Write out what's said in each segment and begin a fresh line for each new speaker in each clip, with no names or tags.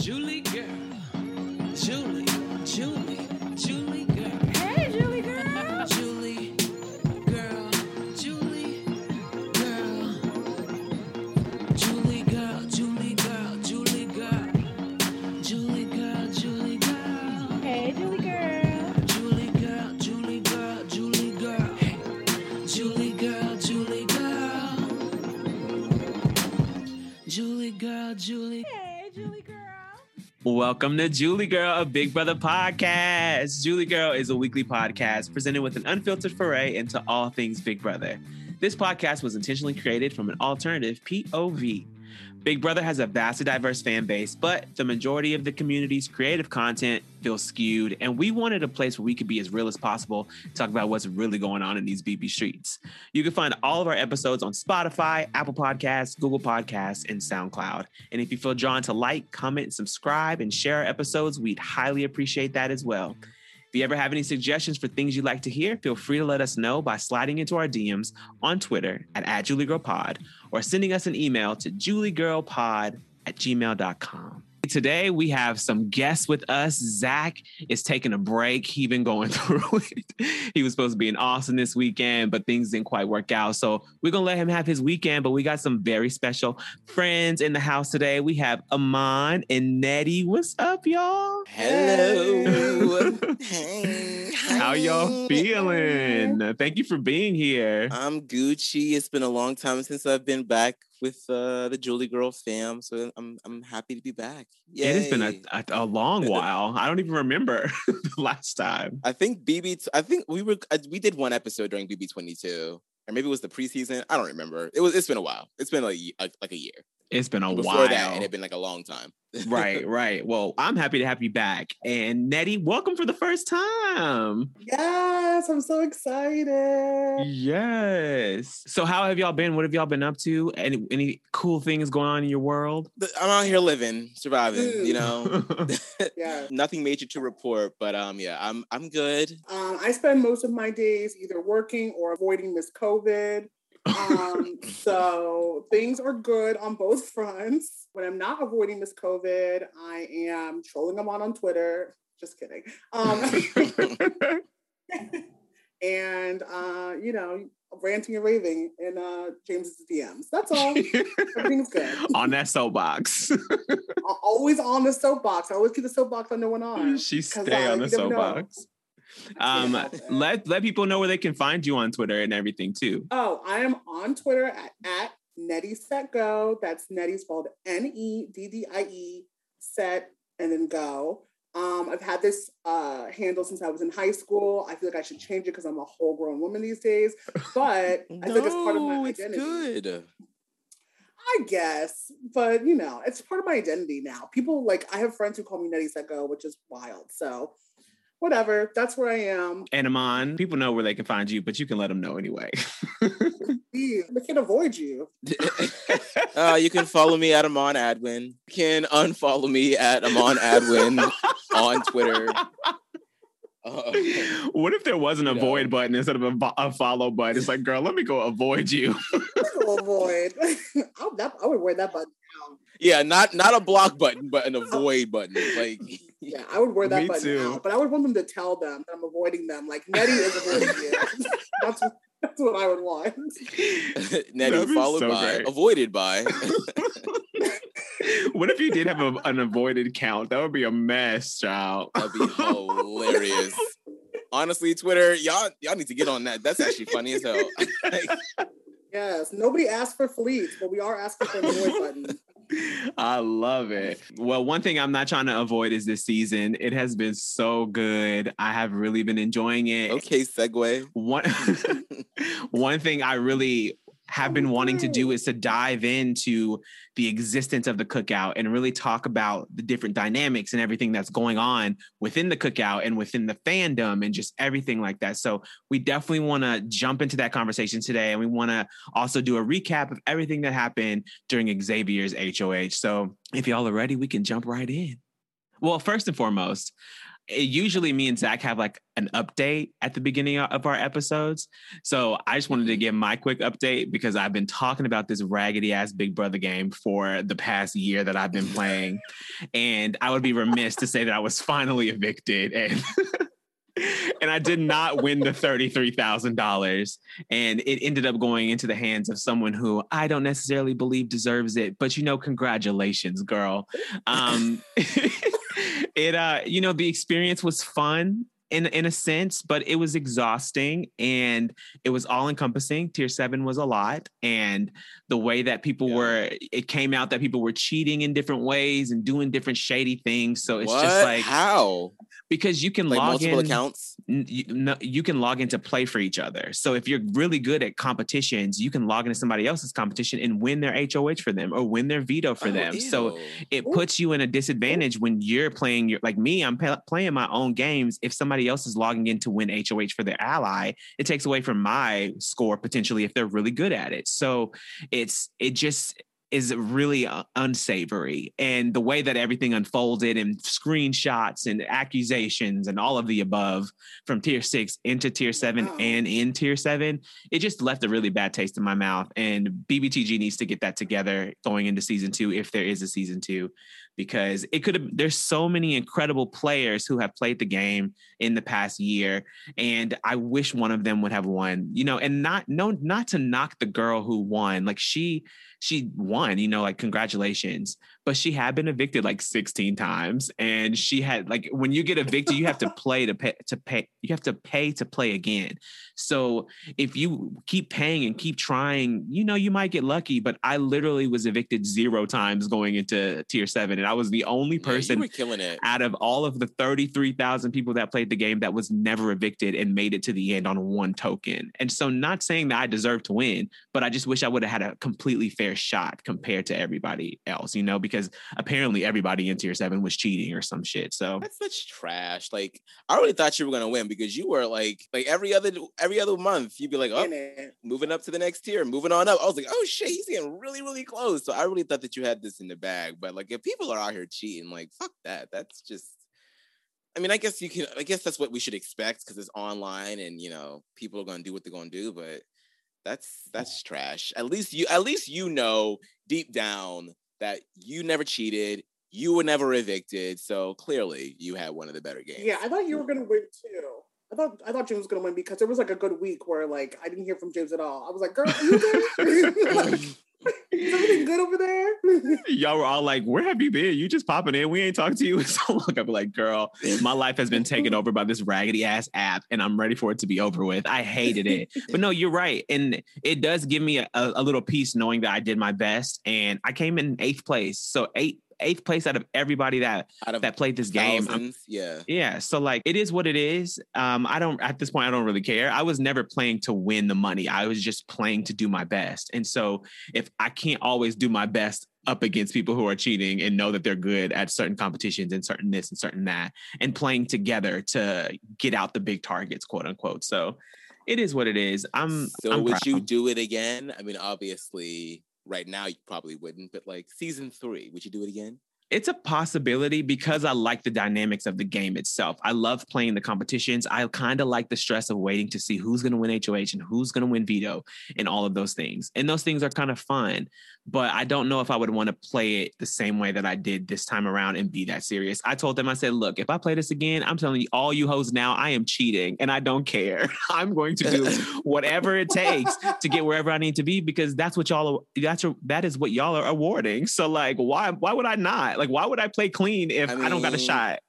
Julie girl. Julie, Julie, Julie girl.
Hey, Julie girl.
Julie girl. Julie girl. Julie girl, Julie girl, Julie girl. Julie girl, Julie girl.
Hey, Julie girl.
Julie girl, Julie girl, Julie girl. Julie girl, Julie girl. Julie girl, Julie.
Hey, Julie girl.
Welcome to Julie Girl, a Big Brother podcast. Julie Girl is a weekly podcast presented with an unfiltered foray into all things Big Brother. This podcast was intentionally created from an alternative POV. Big Brother has a vastly diverse fan base, but the majority of the community's creative content feels skewed, and we wanted a place where we could be as real as possible, talk about what's really going on in these BB streets. You can find all of our episodes on Spotify, Apple Podcasts, Google Podcasts, and SoundCloud. And if you feel drawn to like, comment, subscribe, and share our episodes, we'd highly appreciate that as well. If you ever have any suggestions for things you'd like to hear, feel free to let us know by sliding into our DMs on Twitter at, at JulieGirlPod or sending us an email to juliegirlpod at gmail.com. Today we have some guests with us. Zach is taking a break. He been going through it. He was supposed to be in Austin this weekend, but things didn't quite work out. So we're gonna let him have his weekend. But we got some very special friends in the house today. We have Amon and Neddie. What's up, y'all?
Hello. hey.
How y'all feeling? Thank you for being here.
I'm Gucci. It's been a long time since I've been back with uh, the Julie Girl fam, so I'm I'm happy to be back.
It has been a, a, a long while. I don't even remember the last time.
I think BB. t- I think we were we did one episode during BB 22, or maybe it was the preseason. I don't remember. It was. It's been a while. It's been like, like a year.
It's been a
Before
while.
that, it had been like a long time.
right, right. Well, I'm happy to have you back. And Neddie, welcome for the first time.
Yes, I'm so excited.
Yes. So how have y'all been? What have y'all been up to? Any any cool things going on in your world?
I'm out here living, surviving. You know,
Yeah.
nothing major to report, but um, yeah, I'm I'm good.
Um, I spend most of my days either working or avoiding this COVID. Um, so things are good on both fronts. When I'm not avoiding Miss COVID, I am trolling them on on Twitter. Just kidding. Um, and uh, you know, ranting and raving in uh, James's DMs. That's all. Everything's good.
on that soapbox.
Al- always on the soapbox. I always keep the soapbox under one arm.
she stay
uh,
on the
never know.
Soapbox. Um, let let people know where they can find you on Twitter and everything too.
Oh, I am on Twitter at, at Neddie Set Go. That's Neddie spelled N E D D I E set and then go. Um, I've had this uh, handle since I was in high school. I feel like I should change it because I'm a whole grown woman these days. But I think it's part of my
No, it's
identity.
good.
I guess, but you know, it's part of my identity now. People like I have friends who call me Neddie Set Go, which is wild. So whatever, that's where I am.
And Amon, people know where they can find you, but you can let them know anyway.
Please, I can't avoid you.
uh, you can follow me at Amon Adwin. You can unfollow me at Amon Adwin on Twitter. Uh,
what if there was an
You know.
avoid button instead of a, a follow button? It's like, girl, let me go avoid you.
to avoid. I, that, I would wear that button down.
yeah, not not a block button, but an avoid button. Like
Yeah, I would wear that
Me
button
too.
out. But I would want them to tell them that I'm avoiding them. Like Neddie is avoiding you. that's, that's what I would want.
Neddie
followed
so
by
great.
avoided by.
what if you did have a, an avoided count? That would be a mess, child.
That'd be hilarious. Honestly, Twitter, y'all y'all need to get on that. That's actually funny as hell.
Yes, nobody asked for fleets, but we are asking for an avoid button.
I love it. Well, one thing I'm not trying to avoid is this season. It has been so good. I have really been enjoying it.
okay, segue.
One one thing I really have oh been wanting to do is to dive into the existence of the cookout and really talk about the different dynamics and everything that's going on within the cookout and within the fandom and just everything like that. So we definitely want to jump into that conversation today and we want to also do a recap of everything that happened during Xavier's HOH. So if y'all are ready, we can jump right in. Well, first and foremost, it, usually me and Zach have like an update at the beginning of our episodes. So I just wanted to give my quick update because I've been talking about this raggedy ass Big Brother game for the past year that I've been playing. and I would be remiss to say that I was finally evicted and and I did not win the $33,000. And it ended up going into the hands of someone who I don't necessarily believe deserves it. But you know, congratulations, girl. Um, it, uh, you know, the experience was fun in in a sense, but it was exhausting and it was all encompassing. Tier seven was a lot, and the way that people
Yeah.
were, it came out that people were cheating in different ways and doing different shady things. So it's
what?
just like
how?
because you can
Like
log
multiple
in
accounts?
you, no, you can log in to play for each other. So if you're really good at competitions, you can log into somebody else's competition and win their HOH for them or win their veto for
Oh,
them. So it
Ooh.
puts you in a disadvantage when you're playing your like me. I'm pa- playing my own games. If somebody else is logging in to win HOH for their ally, it takes away from my score potentially if they're really good at it. So it's it just is really uh, unsavory and the way that everything unfolded and screenshots and accusations and all of the above from tier 6 into tier 7
Wow.
and in tier 7 it just left a really bad taste in my mouth and bbtg needs to get that together going into season 2 if there is a season 2 because it could have there's so many incredible players who have played the game in the past year and i wish one of them would have won you know and not no not to knock the girl who won like she she won you know like congratulations but she had been evicted like 16 times and she had like when you get evicted you have to play to pay to pay you have to pay to play again so if you keep paying and keep trying you know you might get lucky but i literally was evicted zero times going into tier 7 and i was the only person
you were killing it.
out of all of the 33,000 people that played the game that was never evicted and made it to the end on one token. And so not saying that I deserve to win, but I just wish I would have had a completely fair shot compared to everybody else, you know, because apparently everybody in tier 7 was cheating or some shit. So
That's such trash. Like I really thought you were gonna win because you were like like every other every other month you'd be like, oh,
In
moving up to the next tier, moving on up. I was like, oh shit, he's getting really, really close. So I really thought that you had this in the bag. But like if people are out here cheating, like fuck that. That's just I mean, I guess you can I guess that's what we should expect because it's online and you know, people are gonna do what they're gonna do, but that's that's trash. At least you at least you know deep down that you never cheated, you were never evicted. So clearly you had one of the better games.
Yeah, I thought you were gonna win too. I thought I thought James was gonna win because there was like a good week where like I didn't hear from James at all. I was like, "Girl, are you good? Like, Is everything good over there?"
y'all were all like, where have you been? You just popping in. We ain't talking to you in so long. I'd be like, girl, my life has been taken over by this raggedy ass app and I'm ready for it to be over with. I hated it. But no, you're right. And it does give me a, a little peace knowing that I did my best and I came in eighth place. So eight eighth place out of everybody that
Out of
that played this game. I'm-
yeah.
yeah, so like it is what it is. Um, I don't at this point I don't really care. I was never playing to win the money. I was just playing to do my best. And so if I can't always do my best up against people who are cheating and know that they're good at certain competitions and certain this and certain that and playing together to get out the big targets, quote unquote. So it is what it is. I'm
so
I'm
would
proud.
you do it again? I mean, obviously, right now you probably wouldn't, but like season three, would you do it again?
It's a possibility because I like the dynamics of the game itself. I love playing the competitions. I kind of like the stress of waiting to see who's going to win HOH and who's going to win veto and all of those things. And those things are kind of fun, but I don't know if I would want to play it the same way that I did this time around and be that serious. I told them, I said, look, if I play this again, I'm telling you, all you hoes now, I am cheating and I don't care. I'm going to do whatever it takes to get wherever I need to be because that's what y'all are, that's your, that is what y'all are awarding. So like why why would I not? Like why would I play clean if I,
I
don't got a shot?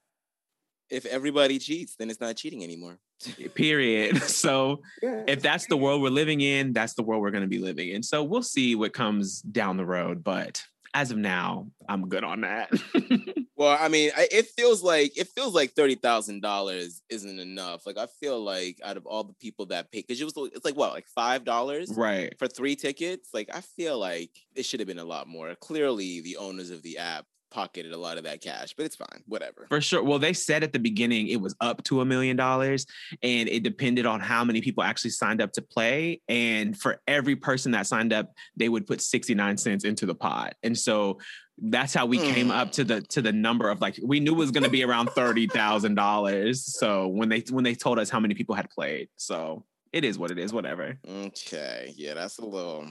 If everybody cheats, then it's not cheating anymore.
Period. So
yeah.
if that's the world we're living in, that's the world we're going to be living in. So we'll see what comes down the road, but as of now, I'm good on that.
Well, I mean, I, it feels like it feels like thirty thousand dollars isn't enough. Like I feel like out of all the people that pay, because it was it's like what, like five dollars
right.
for three tickets. Like I feel like it should have been a lot more. Clearly, the owners of the app pocketed a lot of that cash, but it's fine. Whatever.
For sure. Well, they said at the beginning it was up to a million dollars and it depended on how many people actually signed up to play. And for every person that signed up, they would put 69 cents into the pot. And so that's how we came up mm. to the to the number of like we knew it was gonna be around thirty thousand dollars. So when they when they told us how many people had played. So it is what it is, whatever.
Okay. Yeah, that's a little.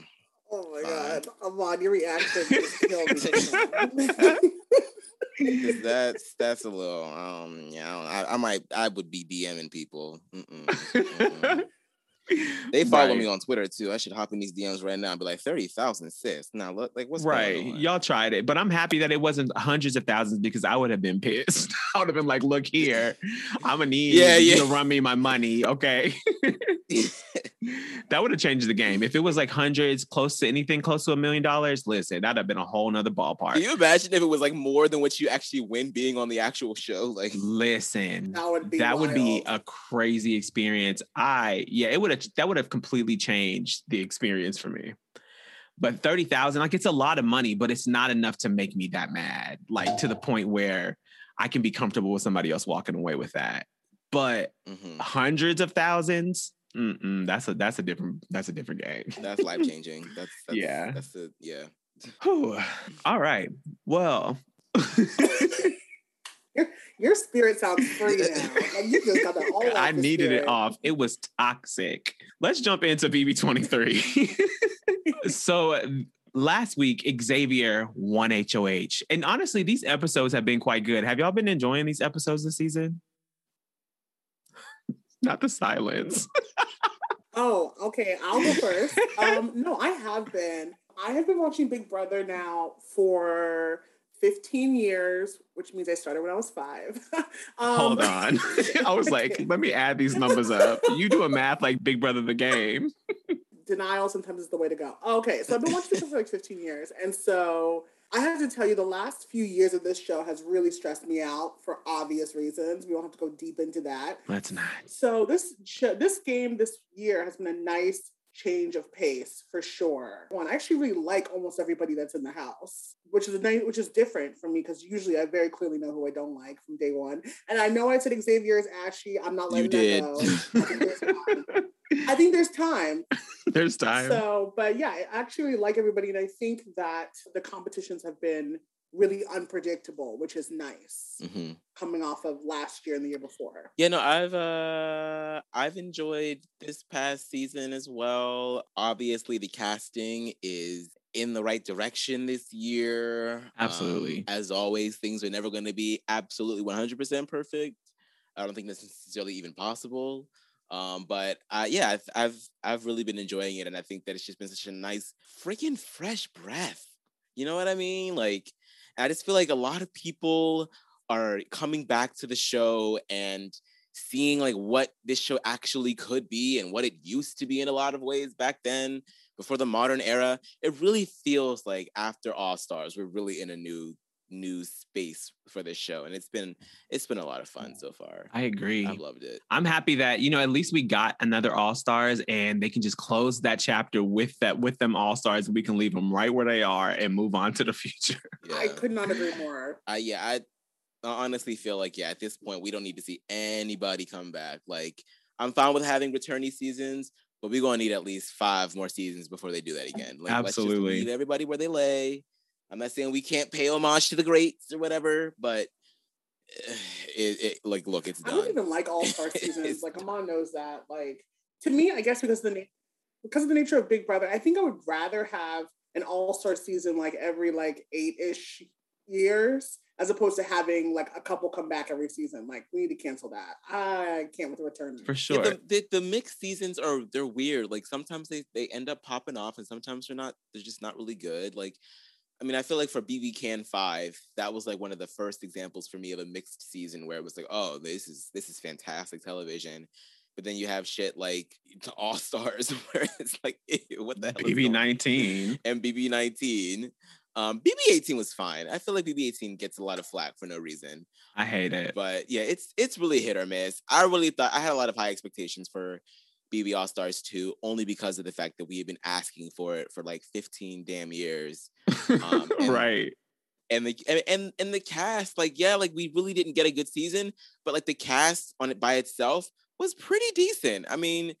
Oh my
Fine.
god, Amon, your reaction just killed me.
'cause that's that's a little. Um. Yeah. I, don't, I, I might. I would be DMing people. Mm-mm, mm-mm. They follow
Right.
me on Twitter too. I should hop in these DMs right now and be like thirty thousand sis. Now look like what's
right.
going on?
Y'all tried it, but I'm happy that it wasn't hundreds of thousands because I would have been pissed. I would have been like, look here, I'm gonna need
Yeah,
you
yeah.
to run me my money. Okay. that would have changed the game. If it was like hundreds, close to anything close to a million dollars, listen, that'd have been a whole nother ballpark.
Can you imagine if it was like more than what you actually win being on the actual show? Like,
Listen,
That would be
that would be a crazy experience. I yeah, it would have that would have completely changed the experience for me. But thirty thousand, like it's a lot of money, but it's not enough to make me that mad. Like to the point where I can be comfortable with somebody else walking away with that. But
mhm,
hundreds of thousands, mm-mm, that's a that's a different that's a different game.
that's life changing. That's, that's
Yeah.
That's the yeah.
Whew. All right. Well.
Your spirit sounds free now. Like you just got that all.
I needed
spirit.
it off. It was toxic. Let's jump into BB23. so last week, Xavier won HOH. And honestly, these episodes have been quite good. Have y'all been enjoying these episodes this season? Not the silence.
Oh, okay. I'll go first. um, no, I have been. I have been watching Big Brother now for 15 years, which means I started when I was five. um,
Hold on. I was like, let me add these numbers up. You do a math like Big Brother the game.
denial sometimes is the way to go. Okay, so I've been watching this show for like 15 years. And so I have to tell you, the last few years of this show has really stressed me out for obvious reasons. We don't have to go deep into that.
Let's not.
So this show, this game this year has been a nice change of pace for sure. One, I actually really like almost everybody that's in the house, which is a nice, which is different for me because usually I very clearly know who I don't like from day one. And I know I said Xavier is ashy. I'm not
You
letting
did.
that go. I think there's time. There's time. So, but yeah, I actually like everybody, and I think that the competitions have been really unpredictable, which is nice.
hmm
Coming off of last year and the year before.
Yeah, no, I've uh I've enjoyed this past season as well. Obviously, the casting is in the right direction this year. Um,
Absolutely.
as always, things are never going to be absolutely 100% perfect. I don't think that's necessarily even possible. Um, but uh, yeah, I've, I've I've really been enjoying it, and I think that it's just been such a nice, freaking fresh breath. You know what I mean? Like, I just feel like a lot of people are coming back to the show and seeing like what this show actually could be and what it used to be in a lot of ways back then before the modern era it really feels like after all stars we're really in a new new space for this show and it's been it's been a lot of fun so far
I agree.
i've loved it
I'm happy that you know at least we got another All Stars, and they can just close that chapter with that with them All Stars, we can leave them right where they are and move on to the future.
I could not agree more.
I yeah, I I honestly feel like yeah, at this point we don't need to see anybody come back. Like I'm fine with having returnee seasons, but we're gonna need at least five more seasons before they do that again. Like
Absolutely.
leave everybody where they lay. I'm not saying we can't pay homage to the greats or whatever, but it, it like look, it's
I don't even like All Star seasons.
It's
like Amon knows that. Like to me, I guess because of the na- because of the nature of Big Brother, I think I would rather have an All Star season like every like eight ish years as opposed to having like a couple come back every season. Like we need to cancel that. I can't with the return.
For
Yeah,
sure.
the, the, the mixed seasons are they're weird. Like sometimes they, they end up popping off and sometimes they're not they're just not really good. Like I mean, I feel like for BB Can 5, that was like one of the first examples for me of a mixed season where it was like, oh, this is this is fantastic television. But then you have shit like the All Stars where it's like, ew, what the hell?
BB19
and BB 19. Um, BB 18 was fine. I feel like BB 18 gets a lot of flack for no reason
I hate it.
but yeah, it's it's really hit or miss. I really thought I had a lot of high expectations for BB All Stars 2, only because of the fact that we had been asking for it for like 15 damn years. Um, and-
right.
and the and, and and the cast, like yeah, like we really didn't get a good season, but like the cast on it by itself was pretty decent. I mean,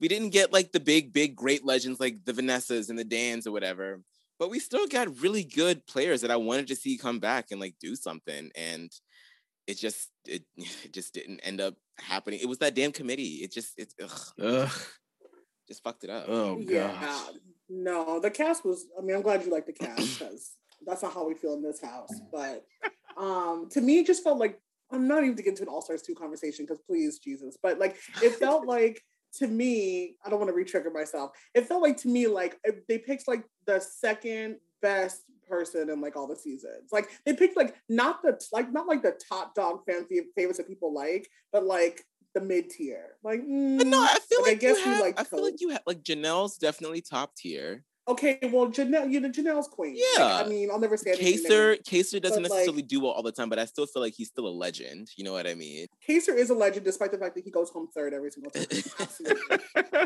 we didn't get like the big, big, great legends like the Vanessas and the Dans or whatever, but we still got really good players that I wanted to see come back and like do something. And it just it, it just didn't end up happening. It was that damn committee. It just it ugh,
Ugh.
just fucked it up.
Oh
yeah, no, the cast was. I mean, I'm glad you like the cast because that's not how we feel in this house. But um, to me, it just felt like I'm not even to get into an All Stars two conversation because please, Jesus, but like it felt like to me, I don't want to re-trigger myself. It felt like to me like they picked like the second best person in like all the seasons. Like they picked like not the like not like the top dog fancy favorites that people like, but like the mid tier. Like
But no,
mm,
I feel
like, I guess
you
you like
I feel like you have like Janelle's definitely top tier.
Okay, well Janelle, you know Janelle's queen. Like,
Yeah.
I mean, I'll never say anything
Kaysar, Kaysar doesn't
But, like-
necessarily do well all the time, but I still feel like he's still a legend. You know what I mean?
Kaysar is a legend, despite the fact that he goes home third every single time.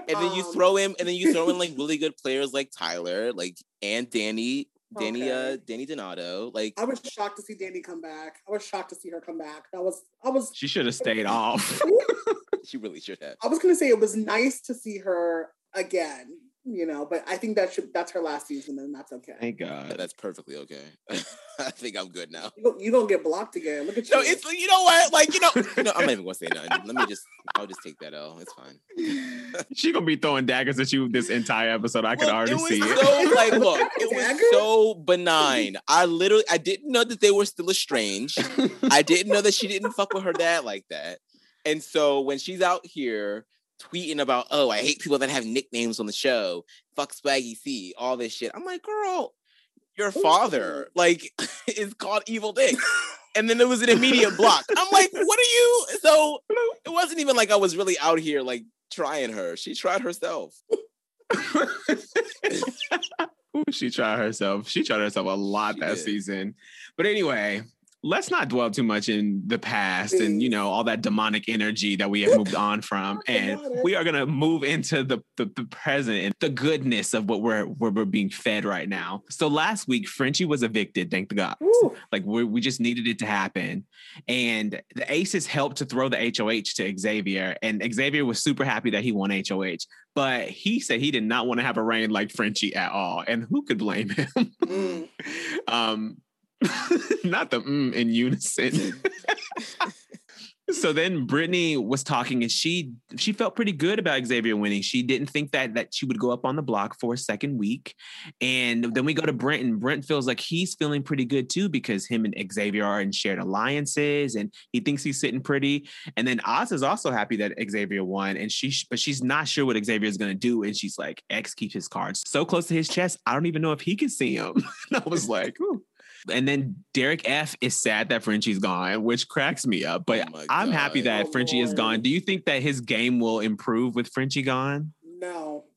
And then you
Um,
throw him, and then you throw in like really good players like Tyler, like and Dani, Dani, uh, Dani Donato. Like
I was shocked to see Dani come back. I was shocked to see her come back. That was I was
She should have stayed off.
she really should have.
I was gonna say it was nice to see her again, you know, but I think that should that's her last season and that's okay.
Thank God.
That's perfectly okay. I think I'm good now.
You go- you gonna get blocked again. Look at you.
No, it's you know what? Like you know, you know, I'm not even gonna say nothing. Let me just, I'll just take that L. It's fine.
she gonna be throwing daggers at you this entire episode. I could already
it was
see it.
like, look, it
Dagger?
was so benign. I literally, I didn't know that they were still estranged. I didn't know that she didn't fuck with her dad like that. And so when she's out here tweeting about, oh, I hate people that have nicknames on the show, fuck Swaggy C, all this shit. I'm like, girl, your father like is called Evil Dick. And then there was an immediate block. I'm like, what are you? So it wasn't even like I was really out here like trying her. She tried herself.
Ooh, she tried herself. She tried herself a lot
She
that
did.
season. But anyway, let's not dwell too much in the past and you know all that demonic energy that we have moved on from. And we are gonna move into the, the the present and the goodness of what we're what we're being fed right now. So last week, Frenchie was evicted. Thank the God. Like we we just needed it to happen, and the Aces helped to throw the HOH to Xavier, and Xavier was super happy that he won HOH. But he said he did not want to have a reign like Frenchie at all, and who could blame him?
Mm.
um, not the mm in unison. so then Britini was talking and she she felt pretty good about Xavier winning. She didn't think that that she would go up on the block for a second week. And then we go to Brent and Brent feels like he's feeling pretty good too because him and Xavier are in shared alliances and he thinks he's sitting pretty. And then Oz is also happy that Xavier won and she but she's not sure what Xavier is going to do and she's like X keeps his cards so close to his chest. I don't even know if he can see him. and I was like, Ooh. And then Derek F is sad that Frenchie's gone, which cracks me up. But
Oh
I'm happy that
Oh,
Frenchie is gone. Do you think that his game will improve with Frenchie gone?
No.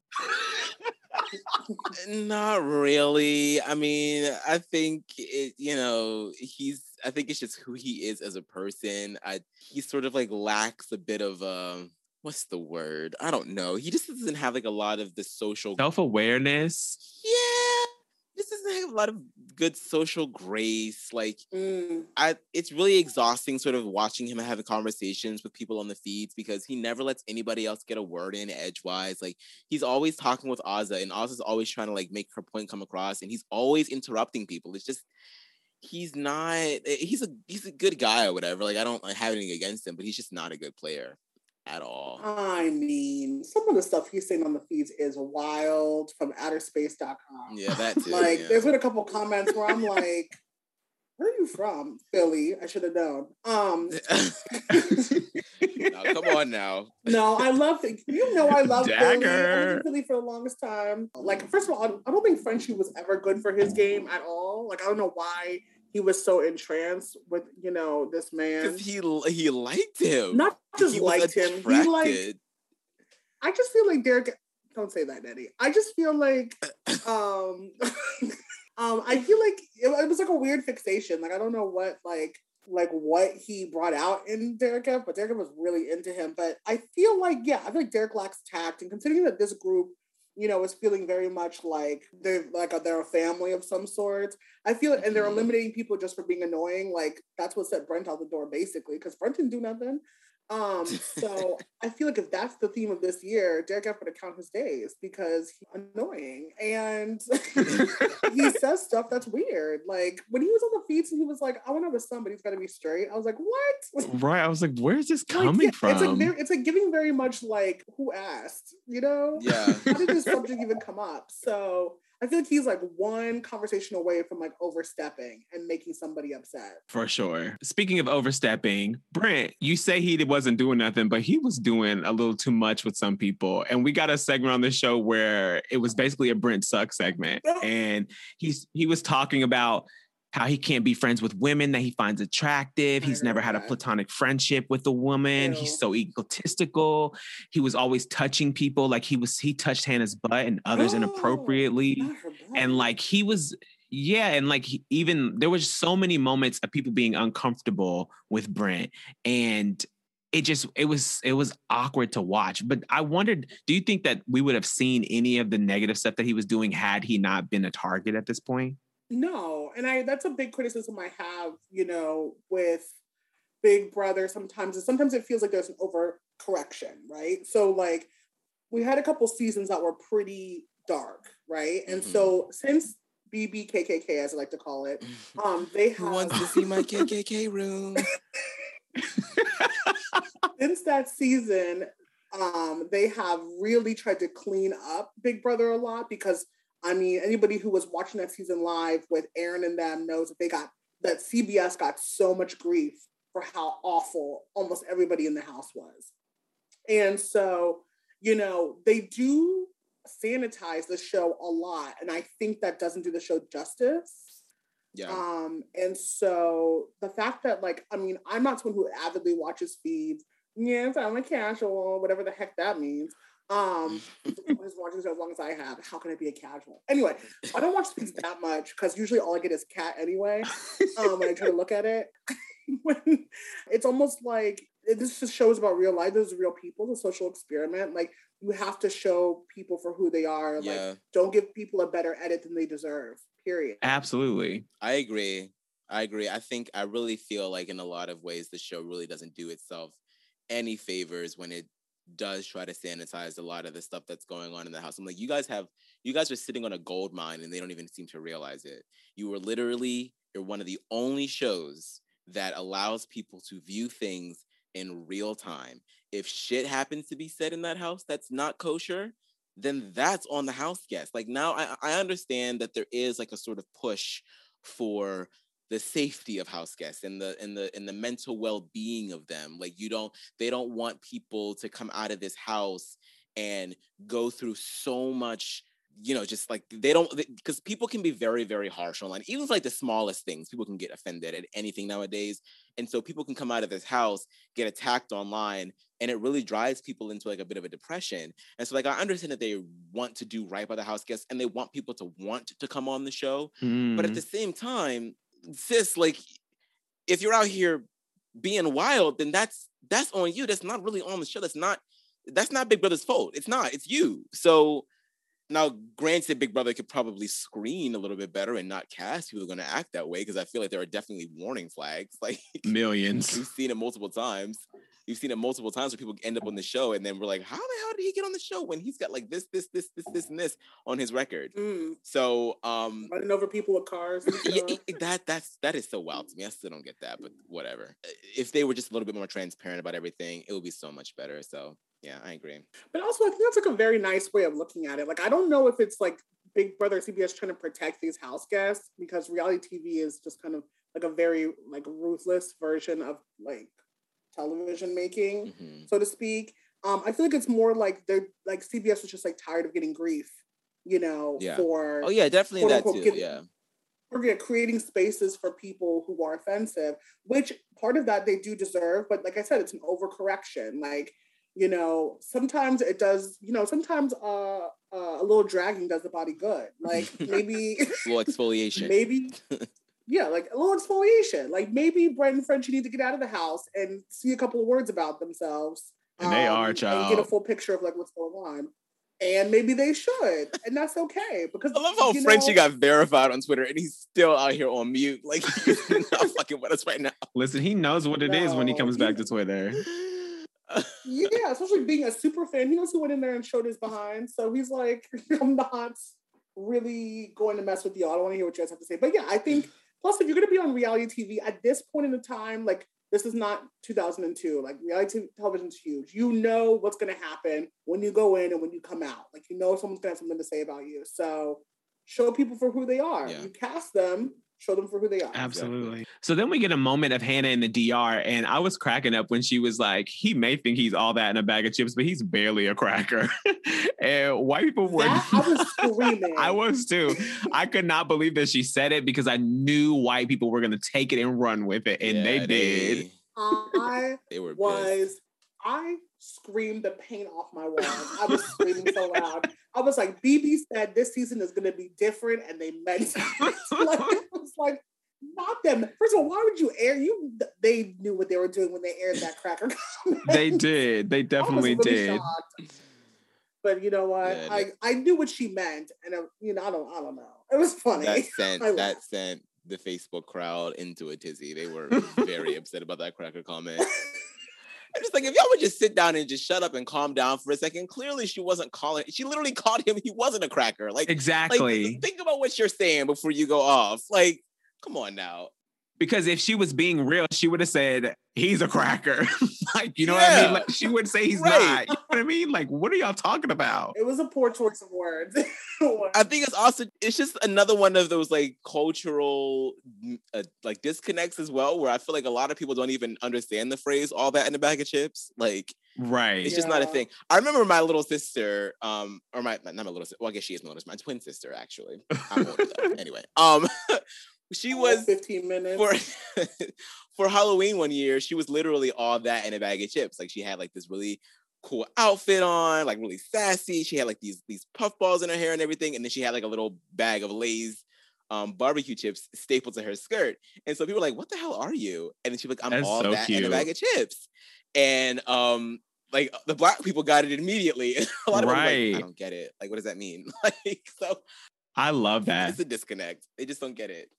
Not really. I mean, I think it, you know, he's I think it's just who he is as a person. I he sort of like lacks a bit of um what's the word? I don't know. He just doesn't have like a lot of the social
Self awareness.
Yeah. Just doesn't have a lot of good social grace. Like
Mm.
I it's really exhausting sort of watching him having conversations with people on the feeds because he never lets anybody else get a word in edgewise. Like he's always talking with Azah and Azah's always trying to like make her point come across and he's always interrupting people. It's just he's not eh, he's a he's a good guy or whatever. Like I don't have anything against him, but he's just not a good player at all.
I mean, some of the stuff he's saying on the feeds is wild from outerspace.com.
Yeah, that too.
Like,
yeah.
there's been a couple comments where I'm like, where are you from? Philly. I should have known. Um,
Now, come on now.
no, I love it. You know, I love Philly. I Philly for the longest time. Like, first of all, I- I don't think Frenchie was ever good for his game at all. Like, I don't know why he was so entranced with, you know, this man.
Because he he liked him.
Not just
He
liked him. He like
attracted.
I just feel like Derek. Don't say that, Eddie. I just feel like, um, um, I feel like it, it was like a weird fixation. Like I don't know what like like what he brought out in Derek, but Derek was really into him. But I feel like yeah, I feel like Derek lacks tact, and considering that this group you know, is feeling very much like they're like a, they're a family of some sort. I feel it and they're
Mhm.
eliminating people just for being annoying. Like that's what set Brent out the door basically, because Brent didn't do nothing. Um, so I feel like if that's the theme of this year, Derek F would count his days because he's annoying and he says stuff that's weird. Like when he was on the feeds and he was like, "I want to have a son, but he's got to be straight." I was like, "What?"
right. I was like, where's this
Like,
coming
yeah,
from?
It's like very, it's like giving very much like who asked, you know?
Yeah.
How did this subject even come up? So I feel like he's like one conversation away from like overstepping and making somebody upset.
For sure. Speaking of overstepping, Brent, you say he wasn't doing nothing, but he was doing a little too much with some people. And we got a segment on the show where it was basically a Brent suck segment. And he's he was talking about how he can't be friends with women that he finds attractive. He's never had a platonic friendship with a woman.
Ew.
He's so egotistical. He was always touching people. Like he was, he touched Hannah's butt and others
Oh,
inappropriately and like he was yeah and like he, even there was so many moments of people being uncomfortable with brent and it just it was it was awkward to watch but i wondered do you think that we would have seen any of the negative stuff that he was doing had he not been a target at this point
No, and I that's a big criticism I have, you know, with Big Brother sometimes is sometimes it feels like there's an overcorrection, right? So like we had a couple seasons that were pretty dark, right? And
Mhm.
so since BBKKK as I like to call it, um they
Who wants to see my KKK room?
since that season, um, they have really tried to clean up Big Brother a lot because I mean, anybody who was watching that season live with Aaryn and them knows that they got that CBS got so much grief for how awful almost everybody in the house was. And so, you know, they do sanitize the show a lot. And I think that doesn't do the show justice.
Yeah.
Um, and so the fact that like, I mean, I'm not someone who avidly watches feeds. Yes, I'm a casual, whatever the heck that means. Um, was watching so as long as I have. How can I be a casual? Anyway, I don't watch feeds that much because usually all I get is cat anyway. Um, when I try to look at it, when it's almost like this just shows about real life. Those are real people. The social experiment. Like you have to show people for who they are. Like
yeah.
don't give people a better edit than they deserve. Period.
absolutely
I agree. I agree. I think I really feel like in a lot of ways the show really doesn't do itself any favors when it does try to sanitize a lot of the stuff that's going on in the house. I'm like, you guys have you guys are sitting on a gold mine and they don't even seem to realize it. You were literally you're one of the only shows that allows people to view things in real time. If shit happens to be said in that house that's not kosher, then that's on the house guest. Like now I, I understand that there is like a sort of push for the safety of house guests and the and the and the mental well-being of them. Like you don't they don't want people to come out of this house and go through so much you know just like they don't because people can be very very harsh online even for like the smallest things people can get offended at anything nowadays and so people can come out of this house get attacked online and it really drives people into like a bit of a depression and so like i understand that they want to do right by the house guests and they want people to want to come on the show but
Mm.
at the same time sis like if you're out here being wild then that's that's on you. That's not really on the show. That's not that's not big brother's fault. It's not. It's you. So now granted big brother could probably screen a little bit better and not cast who are going to act that way because i feel like there are definitely warning flags. Like
millions.
we've seen it multiple times You've seen it multiple times where people end up on the show and then we're like, how the hell did he get on the show when he's got like this, this, this, this, this, and this on his record?
Mm,
So um
running over people with cars.
yeah, that that's that is so wild to me. I still don't get that, but whatever. If they were just a little bit more transparent about everything, it would be so much better. So yeah, I agree.
But also, I think that's like a very nice way of looking at it. Like, I don't know if it's like Big Brother CBS trying to protect these house guests because reality TV is just kind of like a very like ruthless version of like television making,
Mhm.
so to speak. Um, I feel like it's more like they're like CBS was just like tired of getting grief, you know,
Yeah.
for
Oh yeah, definitely
quote,
that
unquote,
too.
get-
Yeah.
for yeah, creating spaces for people who are offensive, which part of that they do deserve. But like I said, it's an overcorrection. Like, you know, sometimes it does, you know, sometimes uh, uh, a little dragging does the body good. Like maybe,
little exfoliation.
maybe, yeah, like a little exfoliation. Like maybe Brent and Frenchie need to get out of the house and see a couple of words about themselves. um,
And they are,
And get a full picture of like what's going on. and maybe they should, and that's okay because
I love how
you
Frenchie got verified on Twitter and he's still out here on mute. Like he's not fucking with us right now.
Listen, he knows what it is when he comes
he-
back to Twitter.
Yeah, especially being a super fan, he knows who went in there and showed his behind. So he's like, I'm not really going to mess with y'all. I don't want to hear what you guys have to say. But yeah, I think plus if you're gonna be on reality TV at this point in the time, like this is not 2002. Like reality television's huge. You know what's gonna happen when you go in and when you come out. Like you know someone's gonna have something to say about you. So show people for who they are.
Yeah.
You cast them, show them for who they are.
Absolutely. So then we get a moment of Hannah in the DR, and I was cracking up when she was like, he may think he's all that in a bag of chips, but he's barely a cracker. and white people were.
That I was screaming.
I was too. I could not believe that she said it because I knew white people were going to take it and run with it, and
Yeah,
they did.
I
They were pissed.
was I screamed the paint off my walls. I was screaming so loud. I was like, BB said this season is gonna be different, and they meant it. like it was like not them. First of all, why would you air you they knew what they were doing when they aired that cracker comment.
They did. They
I was
definitely
really
did.
shocked. But you know what?
Yeah,
I, I knew what she meant, and uh, you know I don't I don't know. It was funny.
that sent
I
that
laughed.
sent the Facebook crowd into a tizzy. They were very upset about that cracker comment. I'm just like, if y'all would just sit down and just shut up and calm down for a second. Clearly, she wasn't calling. She literally called him. He wasn't a cracker. Like, like
Exactly.
think about what you're saying before you go off. Like, come on now.
Because if she was being real, she would have said, he's a cracker. like, you know what I mean? Like, she would say he's
Right.
not. You know what I mean? Like, what are y'all talking about?
it was a poor choice of words.
I think it's also it's just another one of those like cultural mm, uh, like disconnects as well, where I feel like a lot of people don't even understand the phrase "all that in a bag of chips." Like,
Right.
it's just not a thing. I remember my little sister, um, or my not my little sister. Well, I guess she is my little sister, my twin sister actually. I'm older though. Anyway, um, she was
15 minutes.
for for Halloween one year, she was literally all that in a bag of chips. Like she had like this really cool outfit on, like really sassy. She had like these these puffballs in her hair and everything, and then she had like a little bag of Lay's um, barbecue chips stapled to her skirt. And so people were like, "What the hell are you?" And then she was like, "I'm
That's
all
so
that in a bag of chips." And um, like the black people got it immediately. a lot of them were like, I don't get it. Like, what does that mean? like, so
I love that.
it's a disconnect. They just don't get it.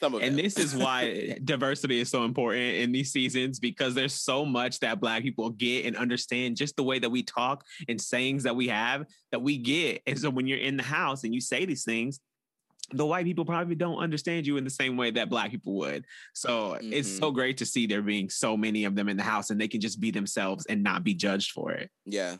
Some of
And
them.
this is why diversity is so important in these seasons because there's so much that Black people get and understand just the way that we talk and sayings that we have that we get. And so when you're in the house and you say these things, the white people probably don't understand you in the same way that Black people would. So it's so mm-hmm. great to see there being so many of them in the house and they can just be themselves and not be judged for it.
yeah,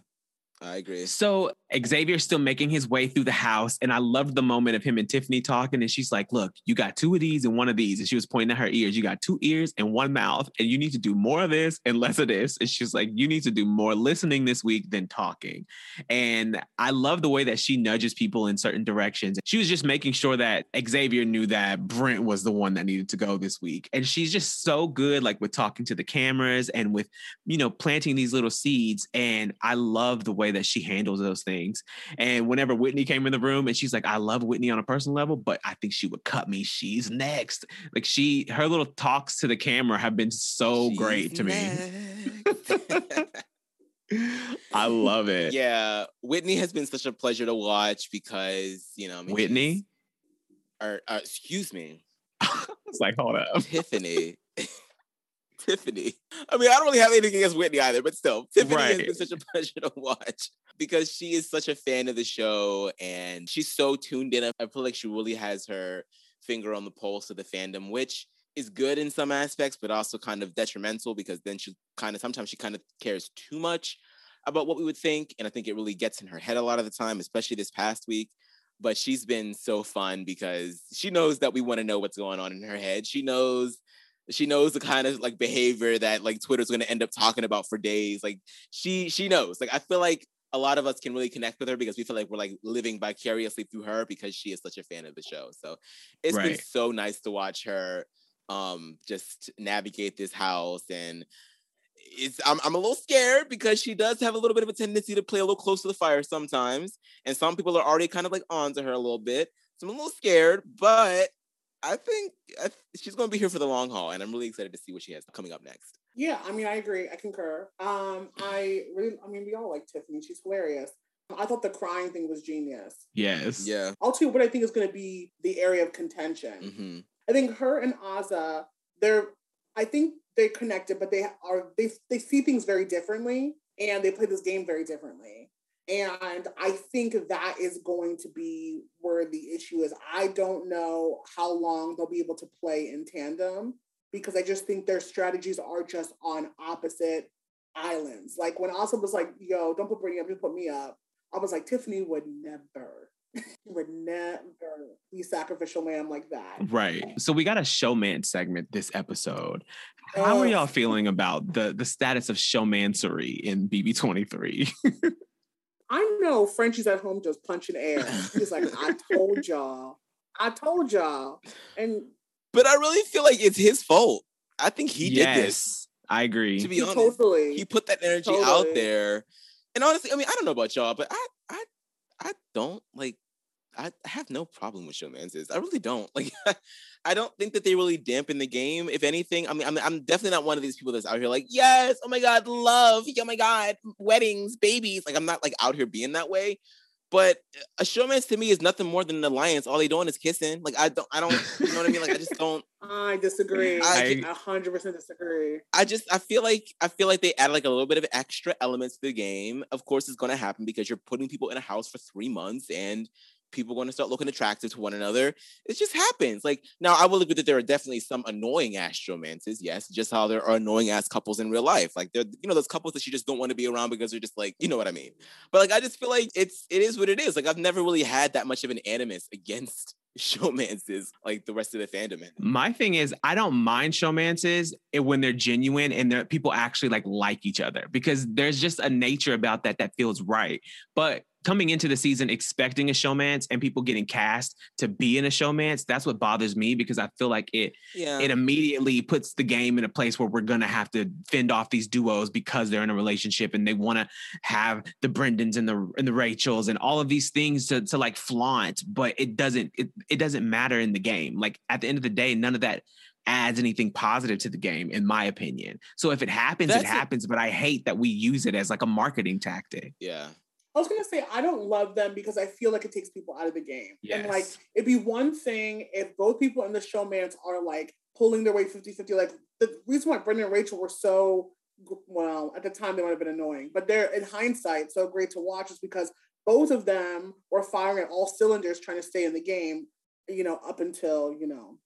I agree.
So Xavier's still making his way through the house, and I loved the moment of him and Tiffany talking. And she's like, "Look, you got two of these and one of these," and she was pointing at her ears. You got two ears and one mouth, and you need to do more of this and less of this. And she's like, "You need to do more listening this week than talking." And I love the way that she nudges people in certain directions. She was just making sure that Xavier knew that Brent was the one that needed to go this week, and she's just so good, like with talking to the cameras and with you know, planting these little seeds. And I love the way that she handles those things. And whenever Whitney came in the room and she's like, I love Whitney on a personal level, but I think she would cut me. She's next. Like she, her little talks to the camera have been so great to me. I love it.
yeah, Whitney has been such a pleasure to watch because you know I mean,
Whitney?
or uh, excuse me,
It's like, hold up.
Tiffany. Tiffany. I mean, I don't really have anything against Whitney either, but still, Tiffany has been such a pleasure to watch because she is such a fan of the show and she's so tuned in. I feel like she really has her finger on the pulse of the fandom, which is good in some aspects, but also kind of detrimental because then she kind of sometimes she kind of cares too much about what we would think. And I think it really gets in her head a lot of the time, especially this past week. But she's been so fun because she knows that we want to know what's going on in her head. She knows she knows the kind of like behavior that like Twitter's going to end up talking about for days. Like she she knows. Like I feel like a lot of us can really connect with her because we feel like we're like living vicariously through her because she is such a fan of the show. So it's been so nice to watch her um just navigate this house and it's I'm, I'm a little scared because she does have a little bit of a tendency to play a little close to the fire sometimes and some people are already kind of like onto her a little bit so i'm a little scared but i think I, she's going to be here for the long haul and i'm really excited to see what she has coming up next
Yeah, I mean, I agree. I concur. Um, I really, I mean, we all like Tiffany. She's hilarious. I thought the crying thing was genius.
Yes.
Yeah.
I'll tell you what I think is going to be the area of contention.
hmm
I think her and Azah, they're, I think they're connected, but they are they they see things very differently, and they play this game very differently. And I think that is going to be where the issue is. I don't know how long they'll be able to play in tandem because I just think their strategies are just on opposite islands. Like when Azah was like, "Yo, don't put Britini up, you put me up," I was like, Tiffany would never, would never be sacrificial lamb like that.
Right. So we got a showman segment this episode. How are
oh.
y'all feeling about the the status of showmancery in BB23?
I know Frenchie's at home just punching air. He's like, I told y'all. I told y'all. And
But I really feel like it's his fault. I think he did this.
I agree.
To be
he
honest,
totally
he put that energy
Totally.
out there. And honestly, I mean, I don't know about y'all, but I, I, I don't like. I have no problem with showmances. I really don't. Like, I don't think that they really dampen the game. If anything, I mean, I'm, I'm definitely not one of these people that's out here like, yes, oh my god, love, oh my god, weddings, babies. Like, I'm not like out here being that way. But a showmance to me is nothing more than an alliance. All they doing is kissing. Like, I don't, I don't, you know what I mean? Like, I just don't.
I disagree.
I-
I hundred percent disagree.
I just I feel like I feel like they add like a little bit of extra elements to the game. Of course, it's going to happen because you're putting people in a house for three months and people are going to start looking attractive to one another. It just happens. Like now, I will agree that there are definitely some annoying ass romances. Yes, just how there are annoying ass couples in real life. Like they're you know those couples that you just don't want to be around because they're just like you know what I mean. But like I just feel like it's it is what it is. Like I've never really had that much of an animus against showmances like the rest of the fandom. has.
My thing is, I don't mind showmances when they're genuine and they're, people actually like like each other because there's just a nature about that that feels right. But coming into the season expecting a showmance and people getting cast to be in a showmance, that's what bothers me because I feel like it
Yeah.
it immediately puts the game in a place where we're gonna have to fend off these duos because they're in a relationship and they want to have the Brendans and the and the Rachels and all of these things to to like flaunt, but it doesn't it, it doesn't matter in the game. Like at the end of the day, none of that adds anything positive to the game, in my opinion. So if it happens,
That's
it
a-
happens. But I hate that we use it as like a marketing tactic.
yeah.
I was gonna say I don't love them because I feel like it takes people out of the game. And like it'd be one thing if both people in the showmance are like pulling their weight 50-50. Like the reason why Brendan and Rachel were so well, at the time they might have been annoying, but they're in hindsight so great to watch is because both of them were firing at all cylinders trying to stay in the game, you know, up until, you know,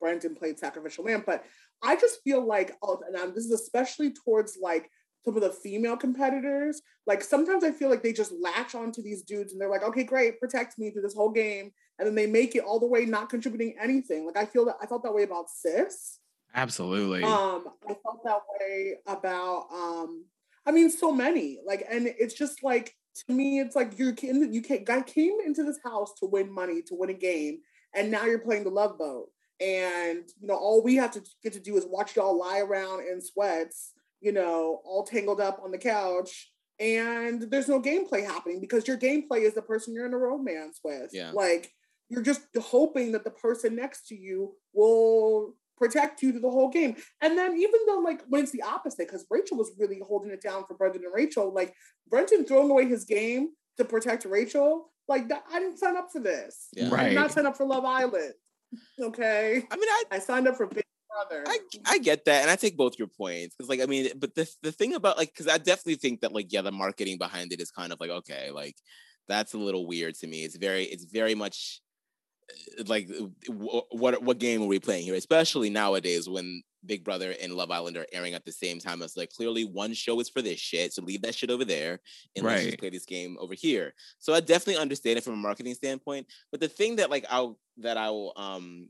Brendan played Sacrificial Lamb. But I just feel like, oh, and um, this is especially towards like some of the female competitors. Like sometimes I feel like they just latch onto these dudes and they're like, okay, great, protect me through this whole game. And then they make it all the way not contributing anything. Like I feel that I felt that way about Sis.
Absolutely.
Um, I felt that way about um, I mean, so many. Like, and it's just like to me, it's like you can you can guy came into this house to win money, to win a game, and now you're playing the love boat. And you know, all we have to get to do is watch y'all lie around in sweats, you know, all tangled up on the couch. And there's no gameplay happening because your gameplay is the person you're in a romance with.
Yeah.
Like you're just hoping that the person next to you will protect you through the whole game. And then even though like when it's the opposite, because Rachel was really holding it down for Brendan and Rachel, like Brendan throwing away his game to protect Rachel, like that, I didn't sign up for this.
Yeah.
I
Right.
did not sign up for Love Island. Okay.
I mean, I
I signed up for Big Brother.
I, I get that, and I take both your points because, like, I mean, but the the thing about like, because I definitely think that, like, yeah, the marketing behind it is kind of like, okay, like, that's a little weird to me. It's very, it's very much uh, like, what what game are we playing here? Especially nowadays when Big Brother and Love Island are airing at the same time. It's like clearly one show is for this shit, so leave that shit over there and let's just play this game over here. So I definitely understand it from a marketing standpoint. But the thing that like I'll that I'll um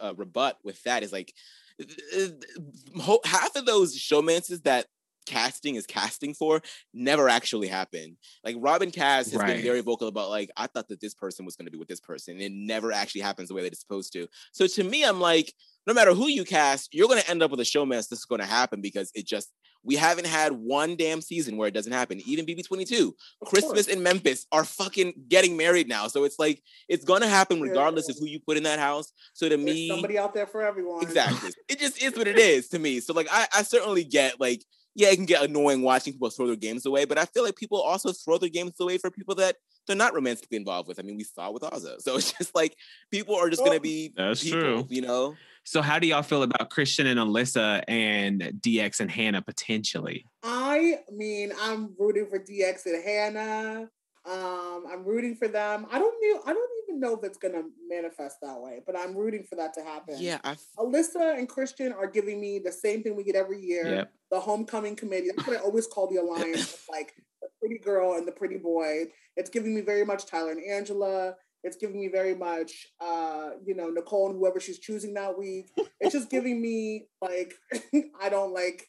uh, rebut with that is like uh, half of those showmances that casting is casting for never actually happen. Like Robyn Kass has been very vocal about like I thought that this person was going to be with this person, and it never actually happens the way that it's supposed to. So to me, I'm like, no matter who you cast, you're going to end up with a showmance that's going to happen because it just we haven't had one damn season where it doesn't happen. Even BB22, Christmas
course.
in Memphis are fucking getting married now. So it's like it's gonna happen regardless of
Yeah.
who you put in that house. So to
There's
me,
somebody out there for everyone.
exactly, it just is what it is to me. So like I, I certainly get like yeah, it can get annoying watching people throw their games away, but I feel like people also throw their games away for people that they're not romantically involved with. I mean, we saw with Azah. So it's just like people are just gonna be
That's
people,
true.
you know?
So how do y'all feel about Christian and Alyssa and DX and Hannah potentially?
I mean, I'm rooting for DX and Hannah. Um, I'm rooting for them. I don't know. I don't even know if it's gonna manifest that way, but I'm rooting for that to happen.
Yeah, I
Alyssa and Christian are giving me the same thing we get every year.
Yep.
The homecoming committee. That's what I always call the alliance of like the pretty girl and the pretty boy. It's giving me very much Tyler and Angela. It's giving me very much uh, you know, Nicole and whoever she's choosing that week. It's just giving me like I don't like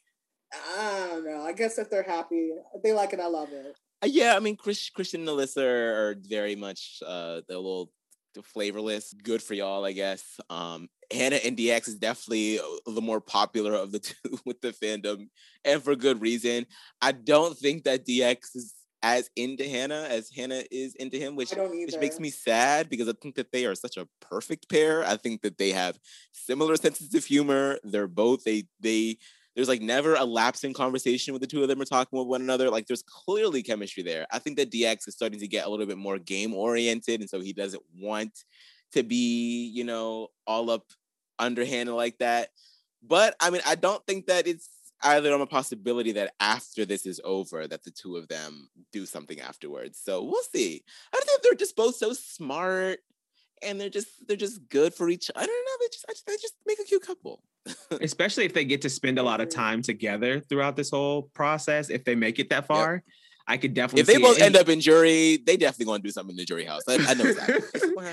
I don't know. I guess if they're happy, they like it, I love it.
Uh, yeah, I mean, Chris, Christian and Alyssa are, very much uh, the little flavorless. Good for y'all, I guess. Um, Hannah and DX is definitely the more popular of the two with the fandom, and for good reason. I don't think that DX is as into Hannah as Hannah is into him, which
I don't either.
which makes me sad because I think that they are such a perfect pair. I think that they have similar senses of humor. They're both they they there's like never a lapse in conversation with the two of them are talking with one another. Like there's clearly chemistry there. I think that DX is starting to get a little bit more game oriented, and so he doesn't want to be, you know, all up underhanded like that. But I mean, I don't think that it's either on a possibility that after this is over, that the two of them do something afterwards. So we'll see. I don't think they're just both so smart and they're just they're just good for each. I don't know. They just I just, they just make a cute couple.
Especially if they get to spend a lot of
Mhm.
time together throughout this whole process. If they make it that far, I could definitely
If they both end up in jury, they definitely gonna do something in the jury house. I, I know exactly.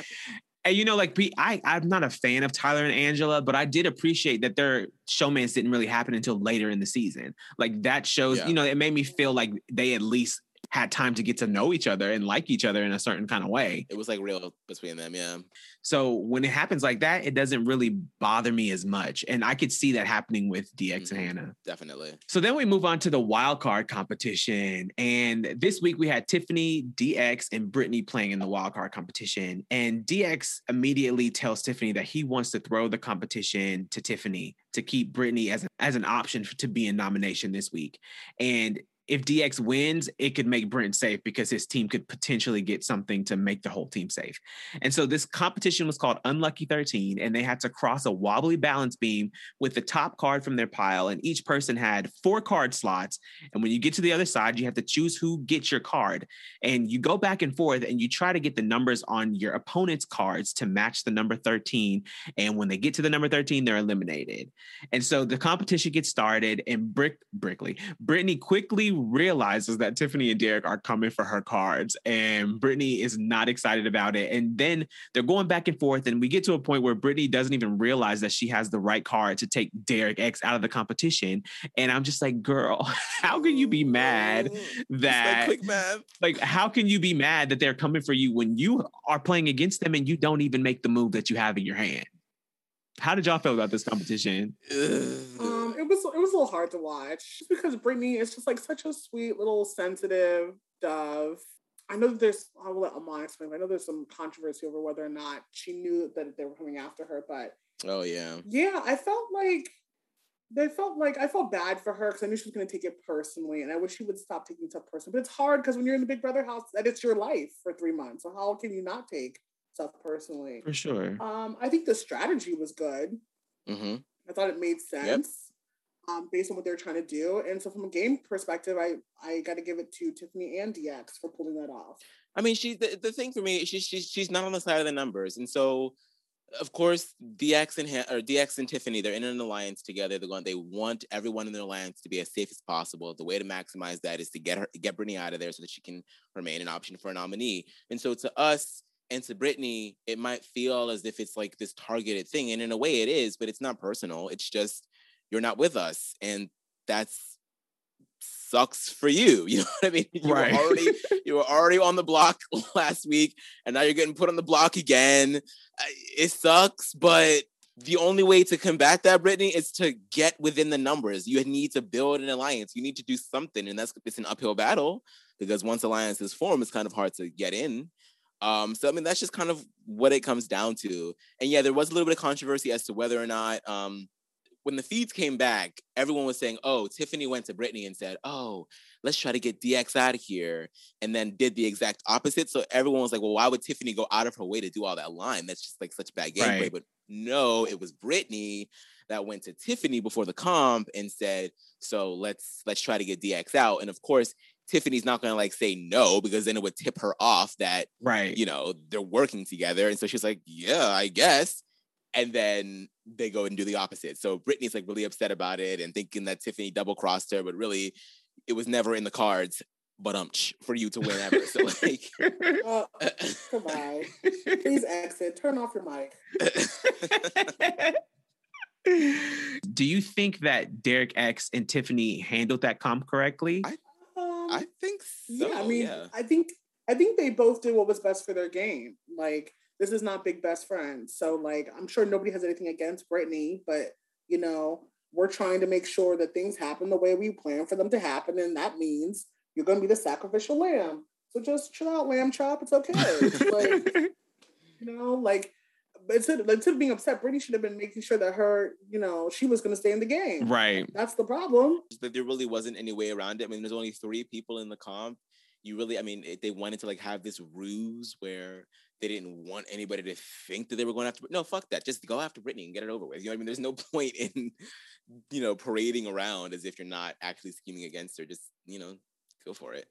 This is what happened.
And you know, like be, I, I'm not a fan of Tyler and Angela, but I did appreciate that their showmance didn't really happen until later in the season. Like that shows,
Yeah.
you know, it made me feel like they at least had time to get to know each other and like each other in a certain kind of way.
It was like real between them, yeah.
So when it happens like that, it doesn't really bother me as much. And I could see that happening with DX
Mhm.
and Hannah.
Definitely.
So then we move on to the wild card competition. And this week we had Tiffany, DX, and Britini playing in the wild card competition. And DX immediately tells Tiffany that he wants to throw the competition to Tiffany to keep Britini as, as an option f- to be in nomination this week. And if DX wins, it could make Brent safe because his team could potentially get something to make the whole team safe. And so this competition was called Unlucky 13, and they had to cross a wobbly balance beam with the top card from their pile, and each person had four card slots. And when you get to the other side, you have to choose who gets your card. And you go back and forth and you try to get the numbers on your opponent's cards to match the number 13. And when they get to the number 13, they're eliminated. And so the competition gets started, and Brick Brickley, Britini quickly realizes that Tiffany and Derek are coming for her cards, and Britini is not excited about it. And then they're going back and forth, and we get to a point where Britini doesn't even realize that she has the right card to take Derek X out of the competition. And I'm just like, girl, how can you be mad that
like
like how can you be mad that they're coming for you when you are playing against them and you don't even make the move that you have in your hand? How did y'all feel about this competition?
It was it was a little hard to watch just because Britini is just like such a sweet little sensitive dove. I know that there's I will let Amon explain. but I know there's some controversy over whether or not she knew that they were coming after her, but
oh yeah.
yeah, I felt like they felt like I felt bad for her because I knew she was going to take it personally, and I wish she would stop taking stuff personally. But it's hard because when you're in the Big Brother house, that it's your life for three months. So how can you not take stuff personally?
For sure.
Um, I think the strategy was good.
hmm
I thought it made sense um, based on what they're trying to do. And so, from a game perspective, I I got to give it to Tiffany and DX for pulling that off.
I mean, she the, the thing for me, she's she's she's not on the side of the numbers, and so of course DX and or DX and Tiffany, they're in an alliance together. They're going, they want everyone in their alliance to be as safe as possible. The way to maximize that is to get her get Britini out of there so that she can remain an option for a nominee. And so to us and to Britini, it might feel as if it's like this targeted thing, and in a way it is, but it's not personal. It's just you're not with us, and that's sucks for you. You know what I mean? You
Right.
were already you were already on the block last week, and now you're getting put on the block again. It sucks, but the only way to combat that, Britini, is to get within the numbers. You need to build an alliance. You need to do something, and that's it's an uphill battle because once alliance is formed, it's kind of hard to get in. Um, so I mean, that's just kind of what it comes down to. And yeah, there was a little bit of controversy as to whether or not um, when the feeds came back, everyone was saying, "Oh, Tiffany went to Britini and said, "Oh, let's try to get DX out of here," and then did the exact opposite. So everyone was like, "Well, why would Tiffany go out of her way to do all that line? That's just like such bad gameplay."
Right.
But no, it was Britini that went to Tiffany before the comp and said, "So let's let's try to get DX out." And of course, Tiffany's not going to like say no because then it would tip her off that
Right.
you know, they're working together. And so she's like, yeah, I guess. And then they go and do the opposite. So Britini's like really upset about it and thinking that Tiffany double crossed her, but really it was never in the cards, but um for you to win ever. So like
Uh, goodbye. Please exit. Turn off your mic.
Do you think that Derek X and Tiffany handled that comp correctly?
I-
Um,
I think so.
yeah, I mean,
yeah.
I think I think they both did what was best for their game. Like this is not big best friends, so like I'm sure nobody has anything against Britini, but you know we're trying to make sure that things happen the way we plan for them to happen, and that means you're going to be the sacrificial lamb. So just chill out, lamb chop. It's okay. like you know, like. But instead, instead of being upset, Britini should have been making sure that her, you know, she was going to stay in the game.
right.
That's the problem.
that there really wasn't any way around it. I mean, there's only three people in the comp. You really, I mean, they wanted to like have this ruse where they didn't want anybody to think that they were going after. No, fuck that. Just go after Britini and get it over with. You know what I mean? There's no point in, you know, parading around as if you're not actually scheming against her. Just, you know, go for it.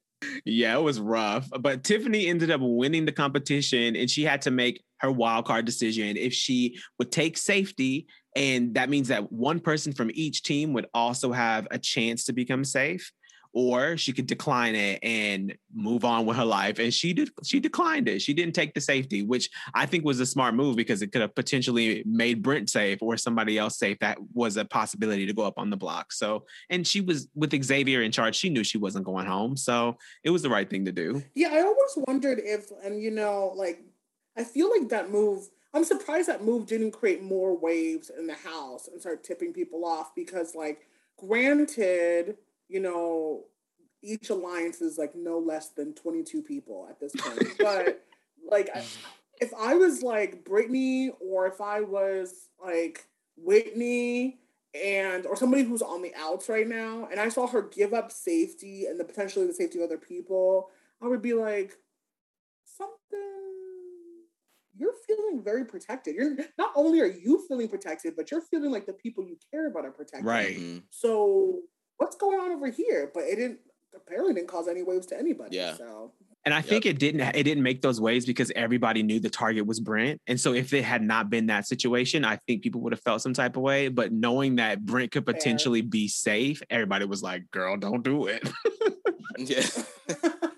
Yeah, it was rough. But Tiffany ended up winning the competition and she had to make her wild card decision if she would take safety. And that means that one person from each team would also have a chance to become safe. Or she could decline it and move on with her life. And she did she declined it. She didn't take the safety, which I think was a smart move because it could have potentially made Brent safe or somebody else safe. That was a possibility to go up on the block. So and she was with Xavier in charge. She knew she wasn't going home. So it was the right thing to do.
Yeah, I always wondered if, and you know, like, I feel like that move, I'm surprised that move didn't create more waves in the house and start tipping people off because, like, granted, you know, each alliance is like no less than 22 people at this point. but, like, I, if I was like Britini or if I was like Whitney, and or somebody who's on the outs right now and i saw her give up safety and the potentially the safety of other people i would be like something you're feeling very protected you're not only are you feeling protected but you're feeling like the people you care about are protected
Right.
Mhm.
so what's going on over here but it didn't apparently didn't cause any waves to anybody
Yeah.
so
And I think it didn't it didn't make those waves because everybody knew the target was Brent. And so if it had not been that situation, I think people would have felt some type of way. But knowing that Brent could
Fair.
potentially be safe, everybody was like, girl, don't do it.
Yeah.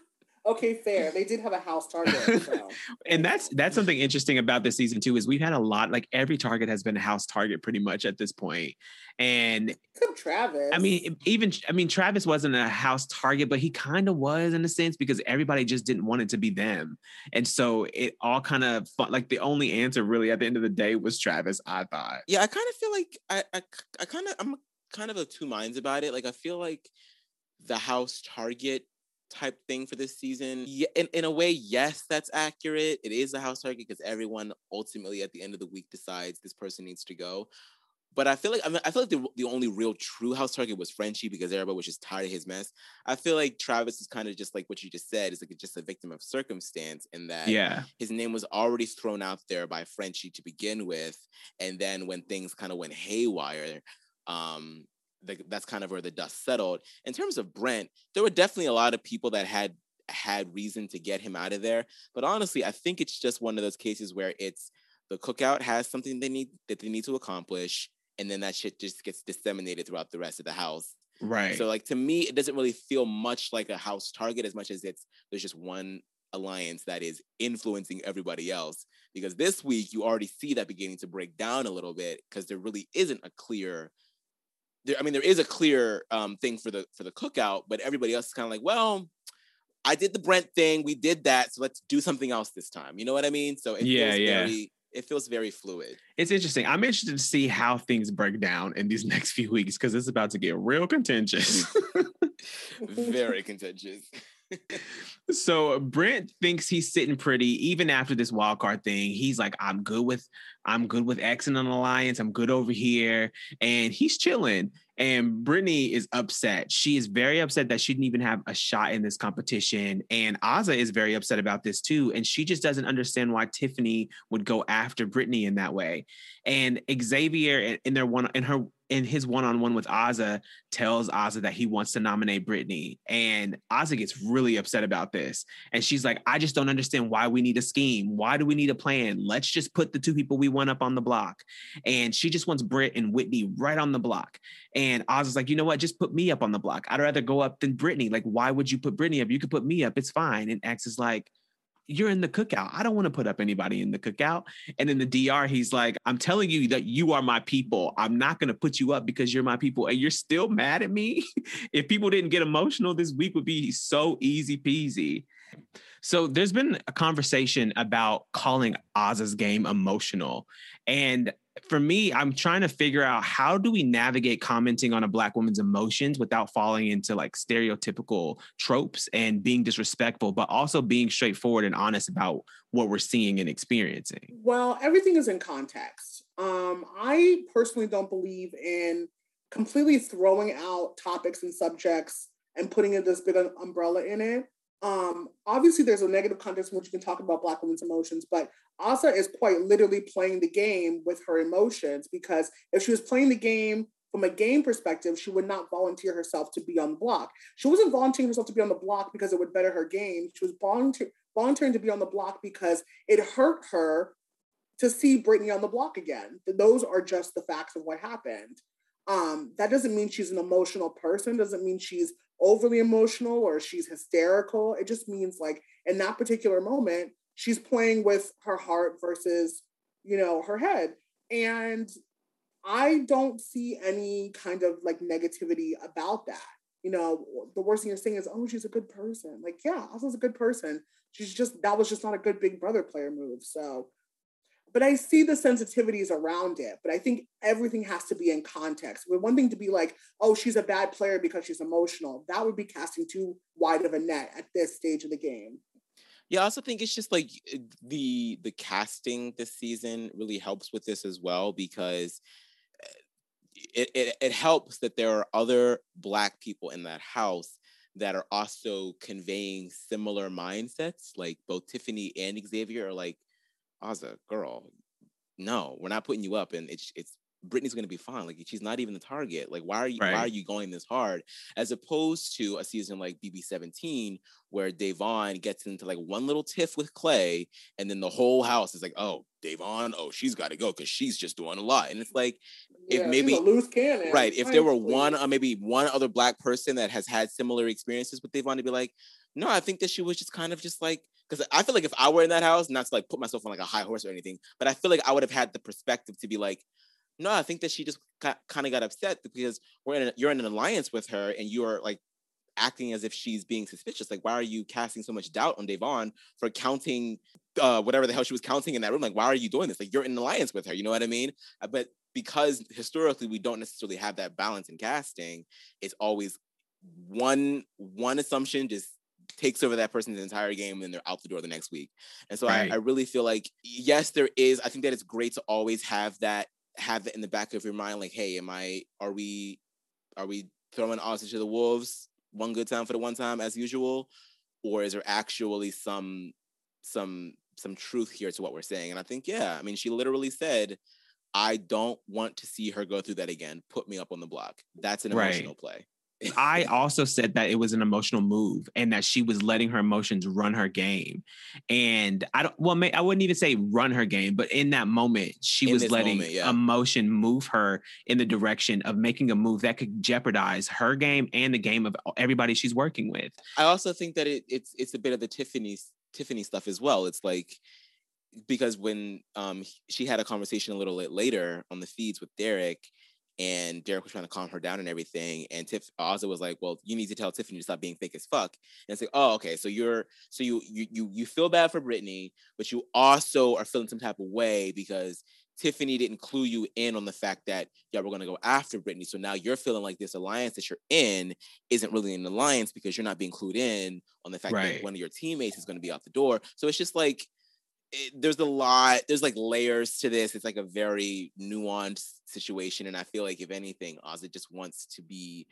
okay fair they did have a house target so.
and that's that's something interesting about this season too, is we've had a lot, like every target has been a house target pretty much at this point. And
Except travis
I mean, even I mean, Travis wasn't a house target, but he kind of was in a sense because everybody just didn't want it to be them, and so it all kind of like the only answer really at the end of the day was Travis. I thought.
Yeah, I kind of feel like I, I, I kind of, I'm kind of of two minds about it. Like, I feel like the house target type thing for this season, yeah, in, in a way, yes, that's accurate. It is a house target because everyone ultimately at the end of the week decides this person needs to go. But I feel like I, mean, I feel like the, the only real true house target was Frenchie because everybody was just tired of his mess. I feel like Travis is kind of just like what you just said, is like just a victim of circumstance in that
Yeah,
his name was already thrown out there by Frenchie to begin with, and then when things kind of went haywire, um, the, that's kind of where the dust settled. In terms of Brent, there were definitely a lot of people that had had reason to get him out of there, but honestly, I think it's just one of those cases where it's the cookout has something they need that they need to accomplish, and then that shit just gets disseminated throughout the rest of the house.
right.
So like to me, it doesn't really feel much like a house target as much as it's there's just one alliance that is influencing everybody else. Because this week you already see that beginning to break down a little bit because there really isn't a clear. There, I mean, there is a clear um, thing for the for the cookout, but everybody else is kind of like, well, I did the Brent thing, we did that, so let's do something else this time. You know what I mean? So it
Yeah,
feels
yeah.
very it feels very fluid.
it's interesting. I'm interested to see how things break down in these next few weeks because it's about to get real contentious.
very contentious.
So Brent thinks he's sitting pretty even after this wild card thing. He's like, I'm good with I'm good with X and an alliance. I'm good over here. And he's chilling. And Britini is upset. She is very upset that she didn't even have a shot in this competition. And Azah is very upset about this too. And she just doesn't understand why Tiffany would go after Britini in that way. And Xavier in their one in her in his one-on-one with Azah tells Azah that he wants to nominate Britini. And Azah gets really upset about this. And she's like, I just don't understand why we need a scheme. Why do we need a plan? Let's just put the two people we want up on the block. And she just wants Britt and Whitney right on the block. And Azah's like, you know what? Just put me up on the block. I'd rather go up than Britini. Like, why would you put Britini up? You could put me up. It's fine. And X is like, you're in the cookout. I don't want to put up anybody in the cookout. And in the DR, he's like, I'm telling you that you are my people. I'm not going to put you up because you're my people. And you're still mad at me. if people didn't get emotional, this week would be so easy peasy. So there's been a conversation about calling Oz's game emotional. And for me, I'm trying to figure out how do we navigate commenting on a black woman's emotions without falling into like stereotypical tropes and being disrespectful, but also being straightforward and honest about what we're seeing and experiencing.
Well, everything is in context. Um, I personally don't believe in completely throwing out topics and subjects and putting in this big umbrella in it. Um, obviously, there's a negative context in which you can talk about Black women's emotions, but Azah is quite literally playing the game with her emotions because if she was playing the game from a game perspective, she would not volunteer herself to be on the block. She wasn't volunteering herself to be on the block because it would better her game. She was volunteer- volunteering to be on the block because it hurt her to see Britini on the block again. Those are just the facts of what happened. Um, that doesn't mean she's an emotional person, doesn't mean she's overly emotional or she's hysterical. It just means like in that particular moment, she's playing with her heart versus, you know, her head. And I don't see any kind of like negativity about that. You know, the worst thing you're saying is, oh, she's a good person. Like, yeah, Azah's a good person. She's just, that was just not a good Big Brother player move. So, but I see the sensitivities around it. But I think everything has to be in context. With one thing to be like, oh, she's a bad player because she's emotional. That would be casting too wide of a net at this stage of the game.
Yeah, I also think it's just like eh, the the casting this season really helps with this as well because eh, it, it, it helps that there are other black people in that house that are also conveying similar mindsets. Like both Tiffany and Xavier are like, Azah, girl, no, we're not putting you up, and it's it's Britini's going to be fine. Like she's not even the target. Like why are you right. why are you going this hard? As opposed to a season like BB seventeen where Da'Vonne gets into like one little tiff with Clay, and then the whole house is like, oh Da'Vonne, oh she's got to go because she's just doing a lot. And it's like
yeah,
if maybe
loose cannon,
right? If there were one or uh, maybe one other black person that has had similar experiences with Da'Vonne to be like, no, I think that she was just kind of just like because I feel like if I were in that house, not to like put myself on like a high horse or anything, but I feel like I would have had the perspective to be like, no, I think that she just kind of got upset because we're in a, you're in an alliance with her and you're like acting as if she's being suspicious. Like, why are you casting so much doubt on Da'Vonne for counting uh, whatever the hell she was counting in that room? Like, why are you doing this? Like, you're in an alliance with her. You know what I mean? Uh, but because historically we don't necessarily have that balance in casting, it's always one one assumption just takes over that person's entire game and they're out the door the next week. And so right. I, I really feel like yes, there is. I think that it's great to always have that have that in the back of your mind, like, hey, am I, are we, are we throwing Ozzy to the wolves one good time for the one time as usual? Or is there actually some, some, some truth here to what we're saying? And I think, yeah, I mean, she literally said, I don't want to see her go through that again. Put me up on the block. That's an emotional right. play.
I also said that it was an emotional move and that she was letting her emotions run her game. And I don't, well, may, I wouldn't even say run her game, but in that moment, she in was letting moment, yeah. emotion move her in the direction of making a move that could jeopardize her game and the game of everybody she's working with.
I also think that it, it's it's a bit of the Tiffany Tiffany stuff as well. It's like because when um, she had a conversation a little bit later on the feeds with Derek, and Derek was trying to calm her down and everything. And Tiff also was like, "Well, you need to tell Tiffany to stop being fake as fuck." And it's like, "Oh, okay. So you're so you you you you feel bad for Britini, but you also are feeling some type of way because Tiffany didn't clue you in on the fact that yeah, we're gonna go after Britini. So now you're feeling like this alliance that you're in isn't really an alliance because you're not being clued in on the fact right. that one of your teammates is gonna be out the door. So it's just like it, there's a lot. There's like layers to this. It's like a very nuanced situation, and I feel like if anything, Ozzy just wants to be.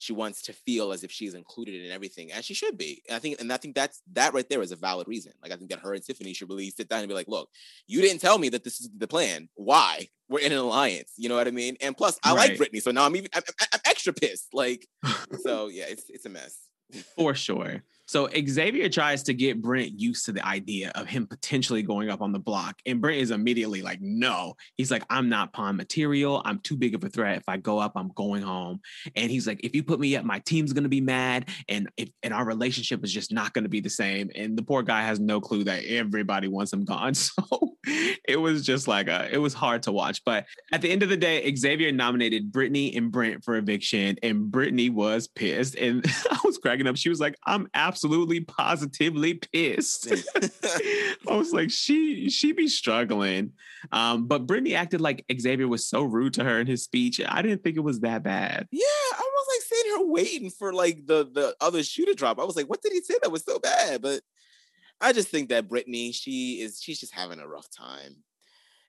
She wants to feel as if she's included in everything, and she should be. And I think, and I think that's that right there is a valid reason. Like I think that her and Tiffany should really sit down and be like, "Look, you didn't tell me that this is the plan. Why? We're in an alliance. You know what I mean? And plus, I like
Right.
Britini, so now I'm even I'm, I'm extra pissed. Like, so yeah, it's it's a mess.
For sure. So Xavier tries to get Brent used to the idea of him potentially going up on the block. And Brent is immediately like, no. He's like, I'm not pawn material. I'm too big of a threat. If I go up, I'm going home. And he's like, if you put me up, my team's gonna be mad. And if and our relationship is just not gonna be the same. And the poor guy has no clue that everybody wants him gone. So it was just like a, it was hard to watch. But at the end of the day, Xavier nominated Britini and Brent for eviction, and Britini was pissed. And I was cracking up. She was like, I'm absolutely positively pissed. I was like, she she be struggling. Um, but Britini acted like Xavier was so rude to her in his speech. I didn't think it was that bad.
Yeah, I was like sitting here waiting for like the the other shoe to drop. I was like, what did he say that was so bad? But I just think that Britini, she is she's just having a rough time.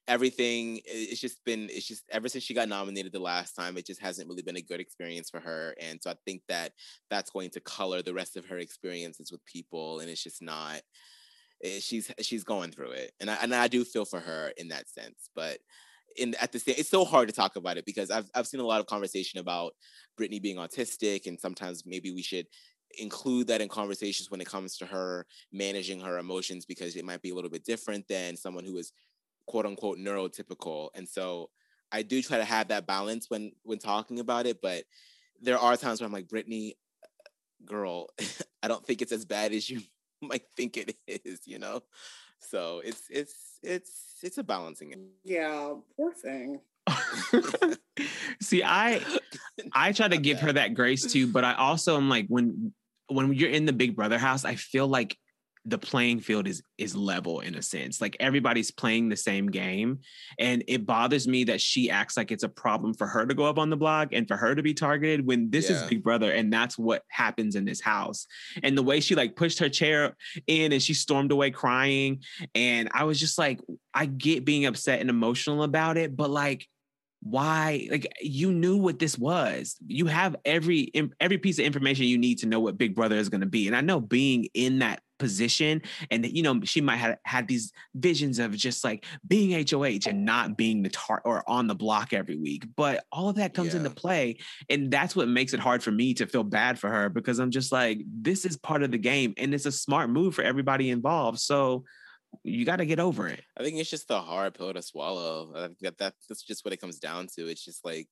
Everything it's just been it's just ever since she got nominated the last time, it just hasn't really been a good experience for her. And so I think that that's going to color the rest of her experiences with people, and it's just not. eh, She's she's going through it, and I and I do feel for her in that sense, but in at the same it's so hard to talk about it because I've I've seen a lot of conversation about Britini being autistic and sometimes maybe we should include that in conversations when it comes to her managing her emotions because it might be a little bit different than someone who is quote unquote neurotypical and so I do try to have that balance when when talking about it but there are times where I'm like Britini girl I don't think it's as bad as you might think it is you know so it's it's it's it's a balancing act.
Yeah, poor thing.
See, I I try to give her that grace too, but I also am like when when you're in the Big Brother house, I feel like the playing field is is level in a sense. Like everybody's playing the same game, and it bothers me that she acts like it's a problem for her to go up on the blog and for her to be targeted when this is Big Brother, and that's what happens in this house. And the way she like pushed her chair in and she stormed away crying, and I was just like, I get being upset and emotional about it, but like why like you knew what this was. You have every every piece of information you need to know what big brother is going to be and i know being in that position and you know she might have had these visions of just like being hoh and not being the tar or on the block every week but all of that comes into play and that's what makes it hard for me to feel bad for her because i'm just like this is part of the game and it's a smart move for everybody involved so you got to get over it
I think it's just the hard pill to swallow. That, that that's just what it comes down to. It's just like,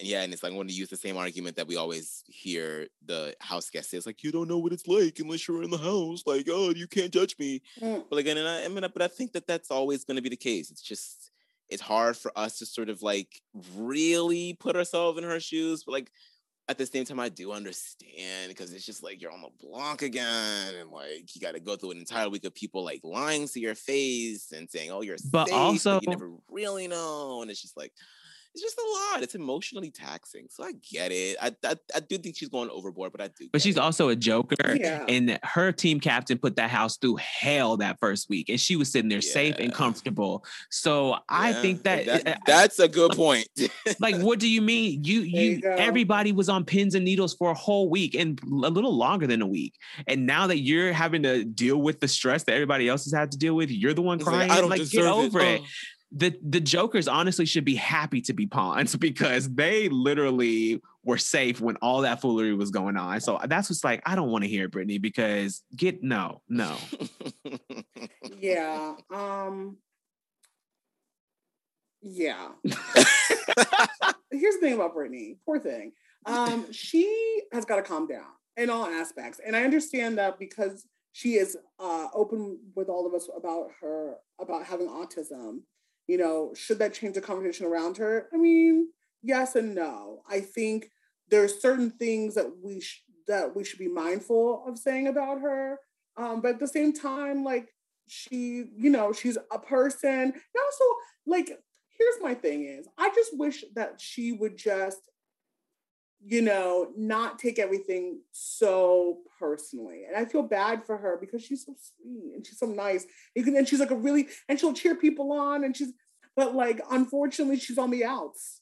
yeah, and it's like I want to use the same argument that we always hear the house guest say. It's like you don't know what it's like unless you're in the house. Like, oh, you can't judge me.
Mm,
But like, and I, I mean, but I think that that's always going to be the case. It's just it's hard for us to sort of like really put ourselves in her shoes. But like at the same time, I do understand because it's just like you're on the block again, and like you got to go through an entire week of people like lying to your face and saying, "Oh, you're
But
safe,"
also-
you never really know, and it's just like. It's just a lot. It's emotionally taxing. So I get it. I I, I do think she's going overboard, but I do.
but
get
she's
it.
also a joker
Yeah.
and her team captain put that house through hell that first week and she was sitting there safe and comfortable so i think that,
that-
uh,
that's a good point.
like what do you mean you you,
you
everybody was on pins and needles for a whole week and a little longer than a week and now that you're having to deal with the stress that everybody else has had to deal with you're the one
It's like,
crying
I don't
get
deserve
over it,
Oh.
The the jokers honestly should be happy to be pawns because they literally were safe when all that foolery was going on so that's what's like i don't want to hear it britini because get no no
yeah. Um. Yeah. Here's the thing about Britini. Poor thing. Um, she has got to calm down in all aspects, and I understand that because she is uh, open with all of us about her about having autism. You know, should that change the conversation around her? I mean, yes and no. I think there's certain things that we sh- that we should be mindful of saying about her. Um, but at the same time, like she, you know, she's a person. And also, like, here's my thing is, I just wish that she would just you know, not take everything so personally. And I feel bad for her because she's so sweet and she's so nice. You can, and she's like a really, and she'll cheer people on. And she's, but like, unfortunately, she's on the outs.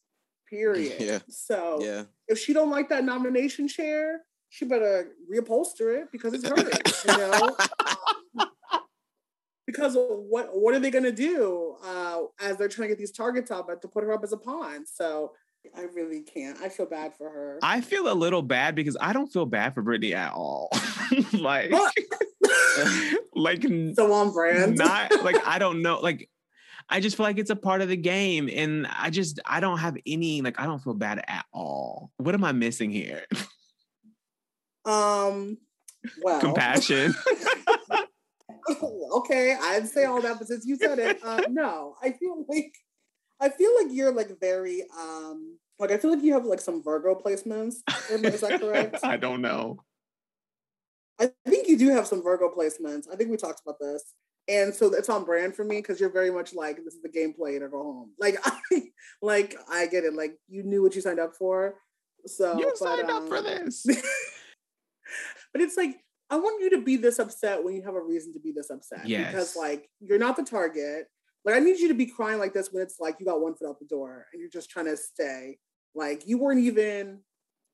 Period.
Yeah.
So
Yeah.
if she don't like that nomination chair, she better reupholster it because it's hers. you know. Um, because what what are they gonna do uh, as they're trying to get these targets out, but to put her up as a pawn? So I really can't. I feel bad for her.
I feel a little bad because I don't feel bad for Britini at all. like, like
so on brand.
not like I don't know. Like, I just feel like it's a part of the game, and I just I don't have any like I don't feel bad at all. What am I missing here?
um. Well.
Compassion.
okay, I'd say all that, but since you said it, uh, no, I feel like I feel like you're like very um like I feel like you have like some Virgo placements. Is that correct?
I don't know.
I think you do have some Virgo placements. I think we talked about this. And so it's on brand for me because you're very much like this is the gameplay to go home. Like I like I get it. Like you knew what you signed up for. So
You
but,
signed up for
um,
this.
but it's like I want you to be this upset when you have a reason to be this upset.
Yes.
Because like you're not the target. Like I need you to be crying like this when it's like you got one foot out the door and you're just trying to stay. Like you weren't even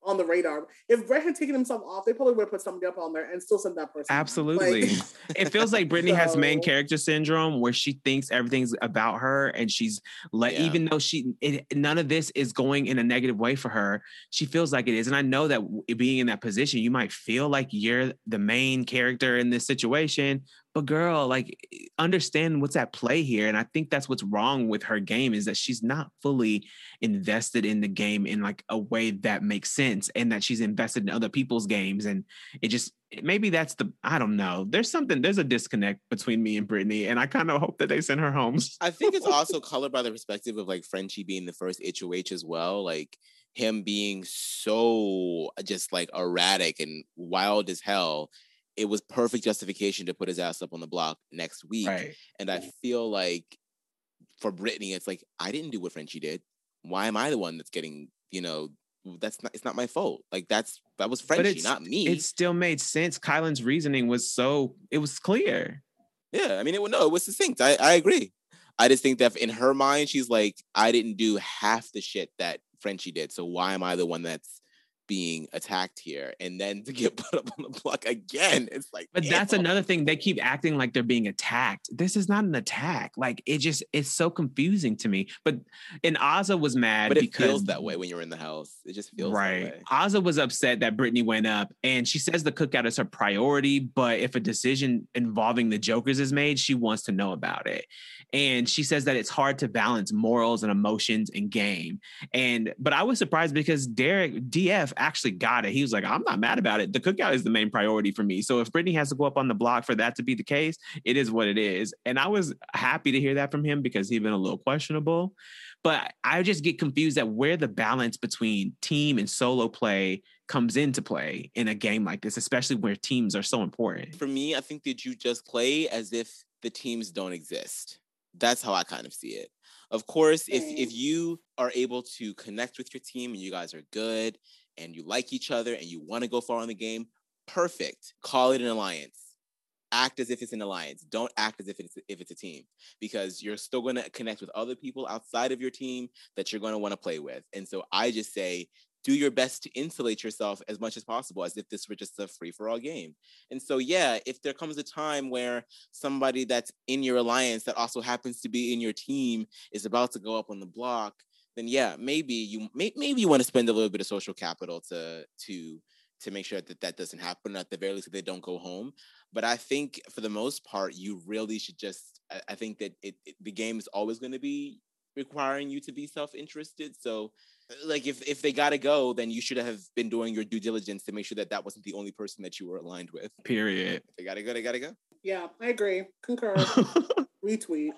on the radar. If Brett had taken himself off, they probably would have put somebody up on there and still sent that person.
Absolutely.
Like,
it feels like Britini has main character syndrome where she thinks everything's about her and she's like
Yeah.
even though she it, none of this is going in a negative way for her she feels like it is and I know that being in that position you might feel like you're the main character in this situation but girl like understand what's at play here and I think that's what's wrong with her game is that she's not fully invested in the game in like a way that makes sense and that she's invested in other people's games and it just maybe that's the I don't know. There's something there's a disconnect between me and Britini, and I kind of hope that they send her home.
I think it's also colored by the perspective of like Frenchie being the first HOH as well. Like him being so uh, just like erratic and wild as hell. It was perfect justification to put his ass up on the block next week.
Right.
And I feel like for Britini, it's like, I didn't do what Frenchie did. Why am I the one that's getting, you know, that's not it's not my fault. Like that's that was Frenchie, not me.
It still made sense. Kyland's reasoning was so it was clear.
Yeah, I mean, it would no, it was succinct. I, I agree. I just think that in her mind, she's like, I didn't do half the shit that Frenchie did. So why am I the one that's being attacked here? And then to get put up on the block again, it's like,
But that's another thing. They keep acting like they're being attacked. This is not an attack. Like it just it's so confusing to me. But and Azah was mad
But it
because
feels that way when you're in the house. It just feels
right. Azah was upset that Britini went up, and she says the cookout is her priority. But if a decision involving the Jokers is made, she wants to know about it. And she says that it's hard to balance morals and emotions and game. And but I was surprised because Derek DF actually got it. He was like, "I'm not mad about it. The cookout is the main priority for me. So if Britini has to go up on the block for that to be the case, it is what it is." And I was happy to hear that from him because he's been a little questionable but I just get confused at where the balance between team and solo play comes into play in a game like this, especially where teams are so important.
For me, I think that you just play as if the teams don't exist. That's how I kind of see it. Of course, if if you are able to connect with your team and you guys are good and you like each other and you want to go far in the game, perfect. Call it an alliance. Act as if it's an alliance. Don't act as if it's if it's a team because you're still going to connect with other people outside of your team that you're going to want to play with. And so I just say do your best to insulate yourself as much as possible as if this were just a free for all game. And so yeah, if there comes a time where somebody that's in your alliance that also happens to be in your team is about to go up on the block, then yeah, maybe you may, maybe you want to spend a little bit of social capital to to to make sure that that doesn't happen. At the very least, that they don't go home. But I think for the most part, you really should just. I, I think that it, it the game is always going to be requiring you to be self-interested. So, uh, like if if they got to go, then you should have been doing your due diligence to make sure that that wasn't the only person that you were aligned with.
Period.
If they got to go, they got to go.
Yeah, I agree. Concur. Retweet.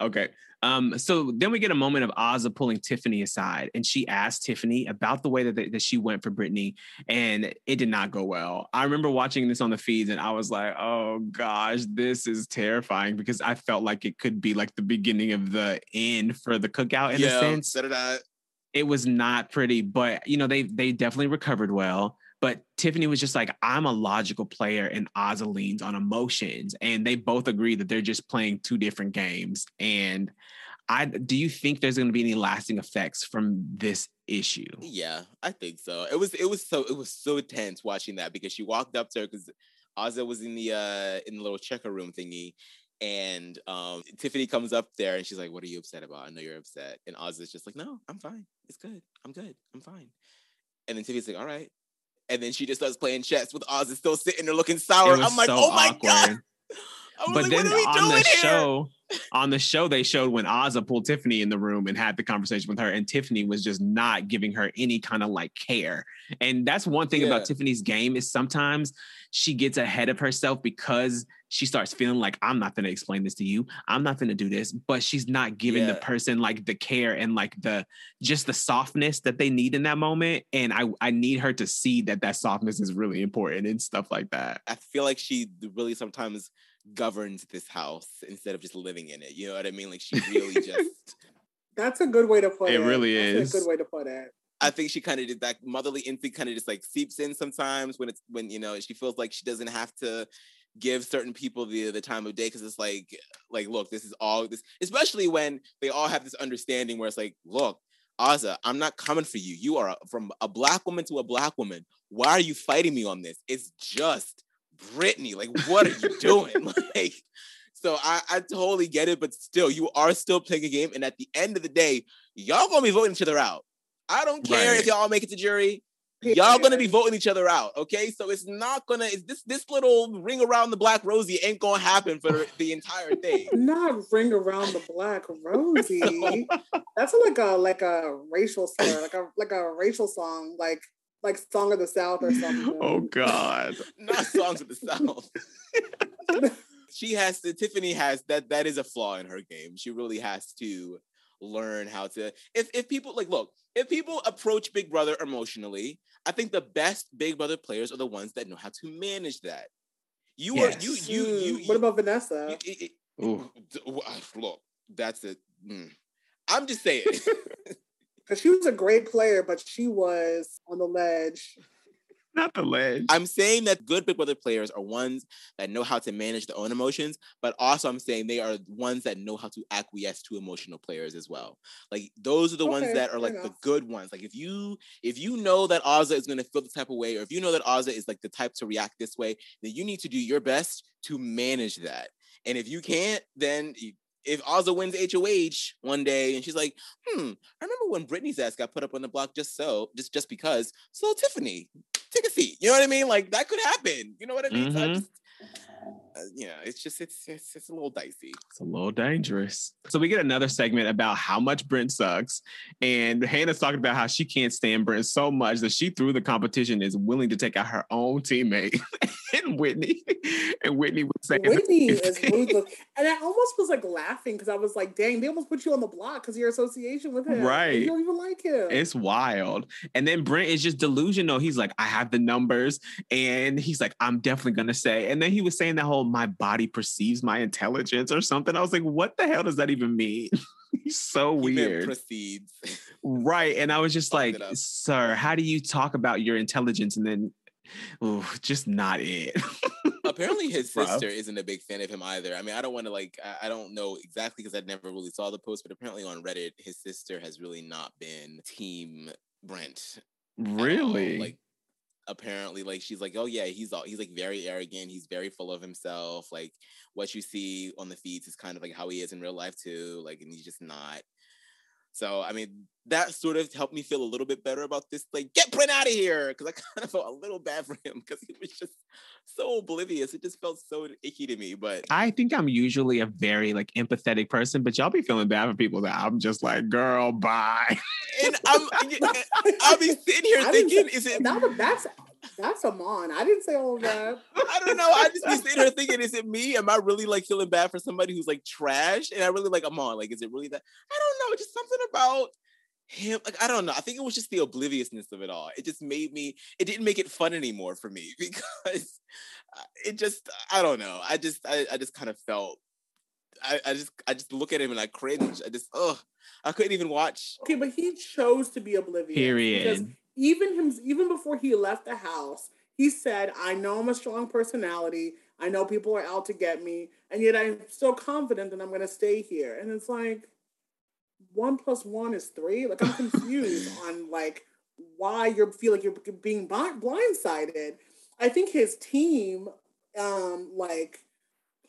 Okay. Um, so then we get a moment of Azah pulling Tiffany aside, and she asked Tiffany about the way that, they, that she went for Britini, and it did not go well. I remember watching this on the feeds, and I was like, "Oh gosh, this is terrifying," because I felt like it could be like the beginning of the end for the cookout in a sense. it was not pretty, but you know, they they definitely recovered well. But Tiffany was just like, I'm a logical player, and Ozzy leans on emotions. And they both agree that they're just playing two different games. And I do you think there's gonna be any lasting effects from this issue?
Yeah, I think so. It was it was so it was so tense watching that because she walked up to her because Ozzy was in the uh in the little checker room thingy. And um, Tiffany comes up there and she's like, What are you upset about? I know you're upset. And Oz is just like, No, I'm fine. It's good. I'm good. I'm fine. And then Tiffany's like, All right. And then she just starts playing chess with Oz is still sitting there looking sour. I'm like,
so
Oh my
awkward.
God.
But
like,
then
what are we
on the
here?
show, on the show, they showed when Azah pulled Tiffany in the room and had the conversation with her, and Tiffany was just not giving her any kind of like care. And that's one thing
Yeah.
about Tiffany's game is sometimes she gets ahead of herself because she starts feeling like I'm not going to explain this to you. I'm not going to do this, but she's not giving the person like the care and like the just the softness that they need in that moment. And I I need her to see that that softness is really important and stuff like that.
I feel like she really sometimes governs this house instead of just living in it. You know what I mean? Like she really just
That's a good way to put
It
it.
really
That's
is.
a good way to put it.
I think she kind of did that motherly instinct kind of just like seeps in sometimes when it's when you know she feels like she doesn't have to give certain people the the time of day because it's like like look this is all this especially when they all have this understanding where it's like look Azah I'm not coming for you you are a, from a black woman to a black woman why are you fighting me on this it's just Britini like what are you doing like so I, I totally get it but still you are still playing a game and at the end of the day y'all gonna be voting each other out I don't care
Right.
if y'all make it to jury. Y'all gonna be voting each other out, okay? So it's not gonna. It's this this little ring around the black rosy ain't gonna happen for the, the entire thing.
Not ring around the black rosy. That's like a like a racial slur, like a like a racial song, like like Song of the South or something.
Oh God.
not songs of the south. she has to. Tiffany has that. That is a flaw in her game. She really has to learn how to. If if people like look, if people approach Big Brother emotionally, I think the best Big Brother players are the ones that know how to manage that. You are you
Yes.
you you.
Hmm, what about Vanessa?
you- it- it-
Ooh.
D- w- Look, that's it. Mm. I'm just saying.
Because she was a great player, but she was on the ledge.
Not the ledge.
I'm saying that good Big Brother players are ones that know how to manage their own emotions, but also I'm saying they are ones that know how to acquiesce to emotional players as well. Like those are the ones that are
fair
like the good ones. Like if you if you know that Azah is going to feel the type of way, or if you know that Azah is like the type to react this way, then you need to do your best to manage that. And if you can't, then you- if Azah wins HOH one day and she's like, hmm, I remember when Britini's ass got put up on the block just so, just just because. So Tiffany, take a seat. You know what I mean? Like that could happen. You know what I mean? So I
Mhm.
just, Uh, you know, it's just it's, it's it's a little dicey.
It's a little dangerous. So we get another segment about how much Brent sucks. And Hannah's talking about how she can't stand Brent so much that she through the competition is willing to take out her own teammate and Whitney. And Whitney was saying
Whitney is ruthless. And I almost was like laughing because I was like, dang, they almost put you on the block because your association with him.
Right.
You don't even like him.
It's wild. And then Brent is just delusional. He's like, I have the numbers. And he's like, I'm definitely going to say. And then he was saying that whole, my body perceives my intelligence or something. I was like, what the hell does that even mean? he's so
He
weird.
proceeds.
Right. And I was just
Fucked
like, sir, how do you talk about your intelligence and then, oh, just not it.
Apparently, his sister isn't a big fan of him either. I mean, I don't want to like, I, I don't know exactly because I never really saw the post, but apparently on Reddit, his sister has really not been team Brent.
really?
Like, apparently, like she's like, oh yeah, he's all he's like very arrogant. He's very full of himself. Like what you see on the feeds is kind of like how he is in real life too. Like, and he's just not. So I mean, that sort of helped me feel a little bit better about this. Like, get Brent out of here, because I kind of felt a little bad for him because he was just so oblivious. It just felt so icky to me. But
I think I'm usually a very like empathetic person, but y'all be feeling bad for people that I'm just like, girl, bye.
and I'm I'll be sitting here
I
thinking,
say-
is it
Now that that's that's Amon. I didn't say all of that.
I don't know. I just be sitting here thinking, is it me? Am I really like feeling bad for somebody who's like trash? And I really like, I'm on. Like, is it really that? I don't know. Just something about him. Like, I don't know. I think it was just the obliviousness of it all. It just made me, it didn't make it fun anymore for me because it just, I don't know. I just, I, I just kind of felt I, I just I just look at him and I cringe. I just oh I couldn't even watch.
Okay, but he chose to be oblivious. Because
Period.
Even him, even before he left the house, he said, "I know I'm a strong personality. I know people are out to get me, and yet I'm still confident that I'm going to stay here." And it's like, one plus one is three. Like I'm confused on like why you feel like you're being blind- blindsided. I think his team, um, like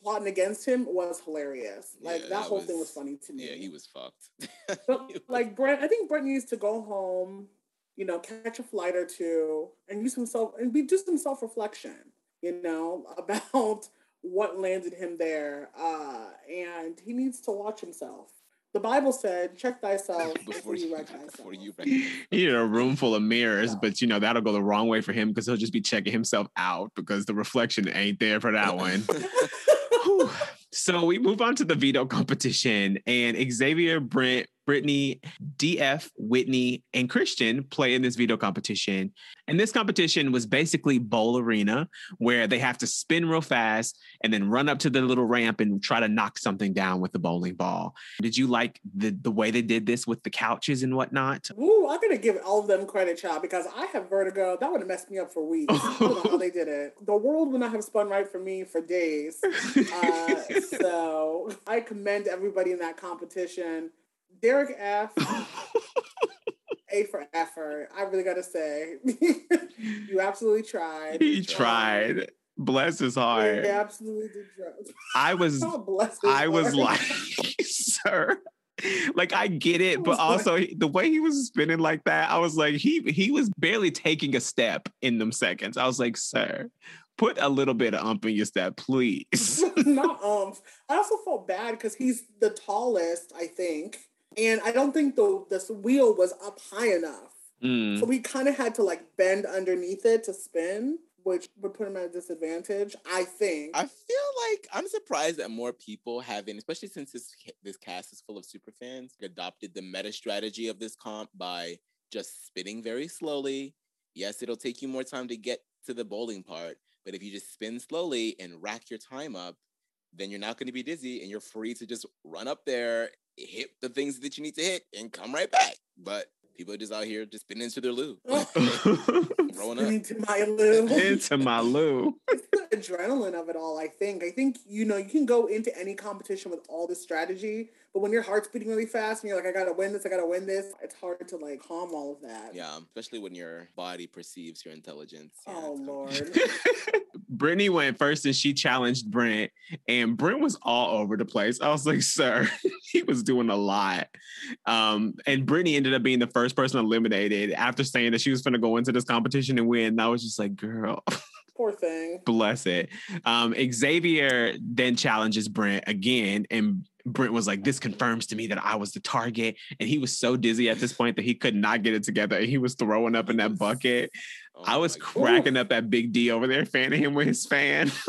plotting against him, was hilarious. Like
Yeah,
that,
that
whole thing
was-
was funny to me.
Yeah, he was fucked.
But like Brent, I think Brent needs to go home, you know, catch a flight or two, and use himself and be do some self reflection, you know, about what landed him there. Uh, and he needs to watch himself. The Bible said, "Check thyself
before you
wreck thyself."
before you wreck
He need a room full of mirrors,
Yeah.
but you know that'll go the wrong way for him because he'll just be checking himself out because the reflection ain't there for that one. So we move on to the veto competition, and Xavier, Brent, Britini, DF, Whitney, and Christian play in this veto competition. And this competition was basically bowl arena, where they have to spin real fast and then run up to the little ramp and try to knock something down with the bowling ball. Did you like the the way they did this with the couches and whatnot?
Ooh, I'm gonna give all of them credit, child, because I have vertigo. That would have messed me up for weeks. I don't know how they did it. The world would not have spun right for me for days. Uh, so I commend everybody in that competition. Derek F. A for effort. I really gotta say, you absolutely tried.
he tried. Bless his heart.
absolutely did try.
I was
oh, his
I was like, sir. Like I get it, but
like-
also the way he was spinning like that, I was like, he he was barely taking a step in them seconds. I was like, sir, put a little bit of ump in your step, please.
not umph. I also felt bad because he's the tallest, I think, and I don't think the this wheel was up high enough.
Mm.
So we kind of had to like bend underneath it to spin, which would put him at a disadvantage. I think.
I feel like I'm surprised that more people haven't, especially since this this cast is full of super fans, adopted the meta strategy of this comp by just spinning very slowly. Yes, it'll take you more time to get to the bowling part, but if you just spin slowly and rack your time up, then you're not going to be dizzy and you're free to just run up there, hit the things that you need to hit, and come right back. But people are just out here just spinning into their loo, throwing up.
Into my loo.
Into my loo.
it's the adrenaline of it all. I think. I think you know you can go into any competition with all this strategy, but when your heart's beating really fast and you're like, I gotta win this, I gotta win this, it's hard to like calm all of that.
Yeah, especially when your body perceives your intelligence. Yeah,
Oh lord.
Britini went first and she challenged Brent, and Brent was all over the place. I was like, sir, he was doing a lot. Um, and Britini ended up being the first person eliminated after saying that she was going to go into this competition and win. And I was just like, girl,
Poor thing.
bless it. Um, Xavier then challenges Brent again, and Brent was like, This confirms to me that I was the target. And he was so dizzy at this point that he could not get it together. He was throwing up in that bucket.
Oh
I was
my God.
cracking up at Big D over there, fanning him with his fan.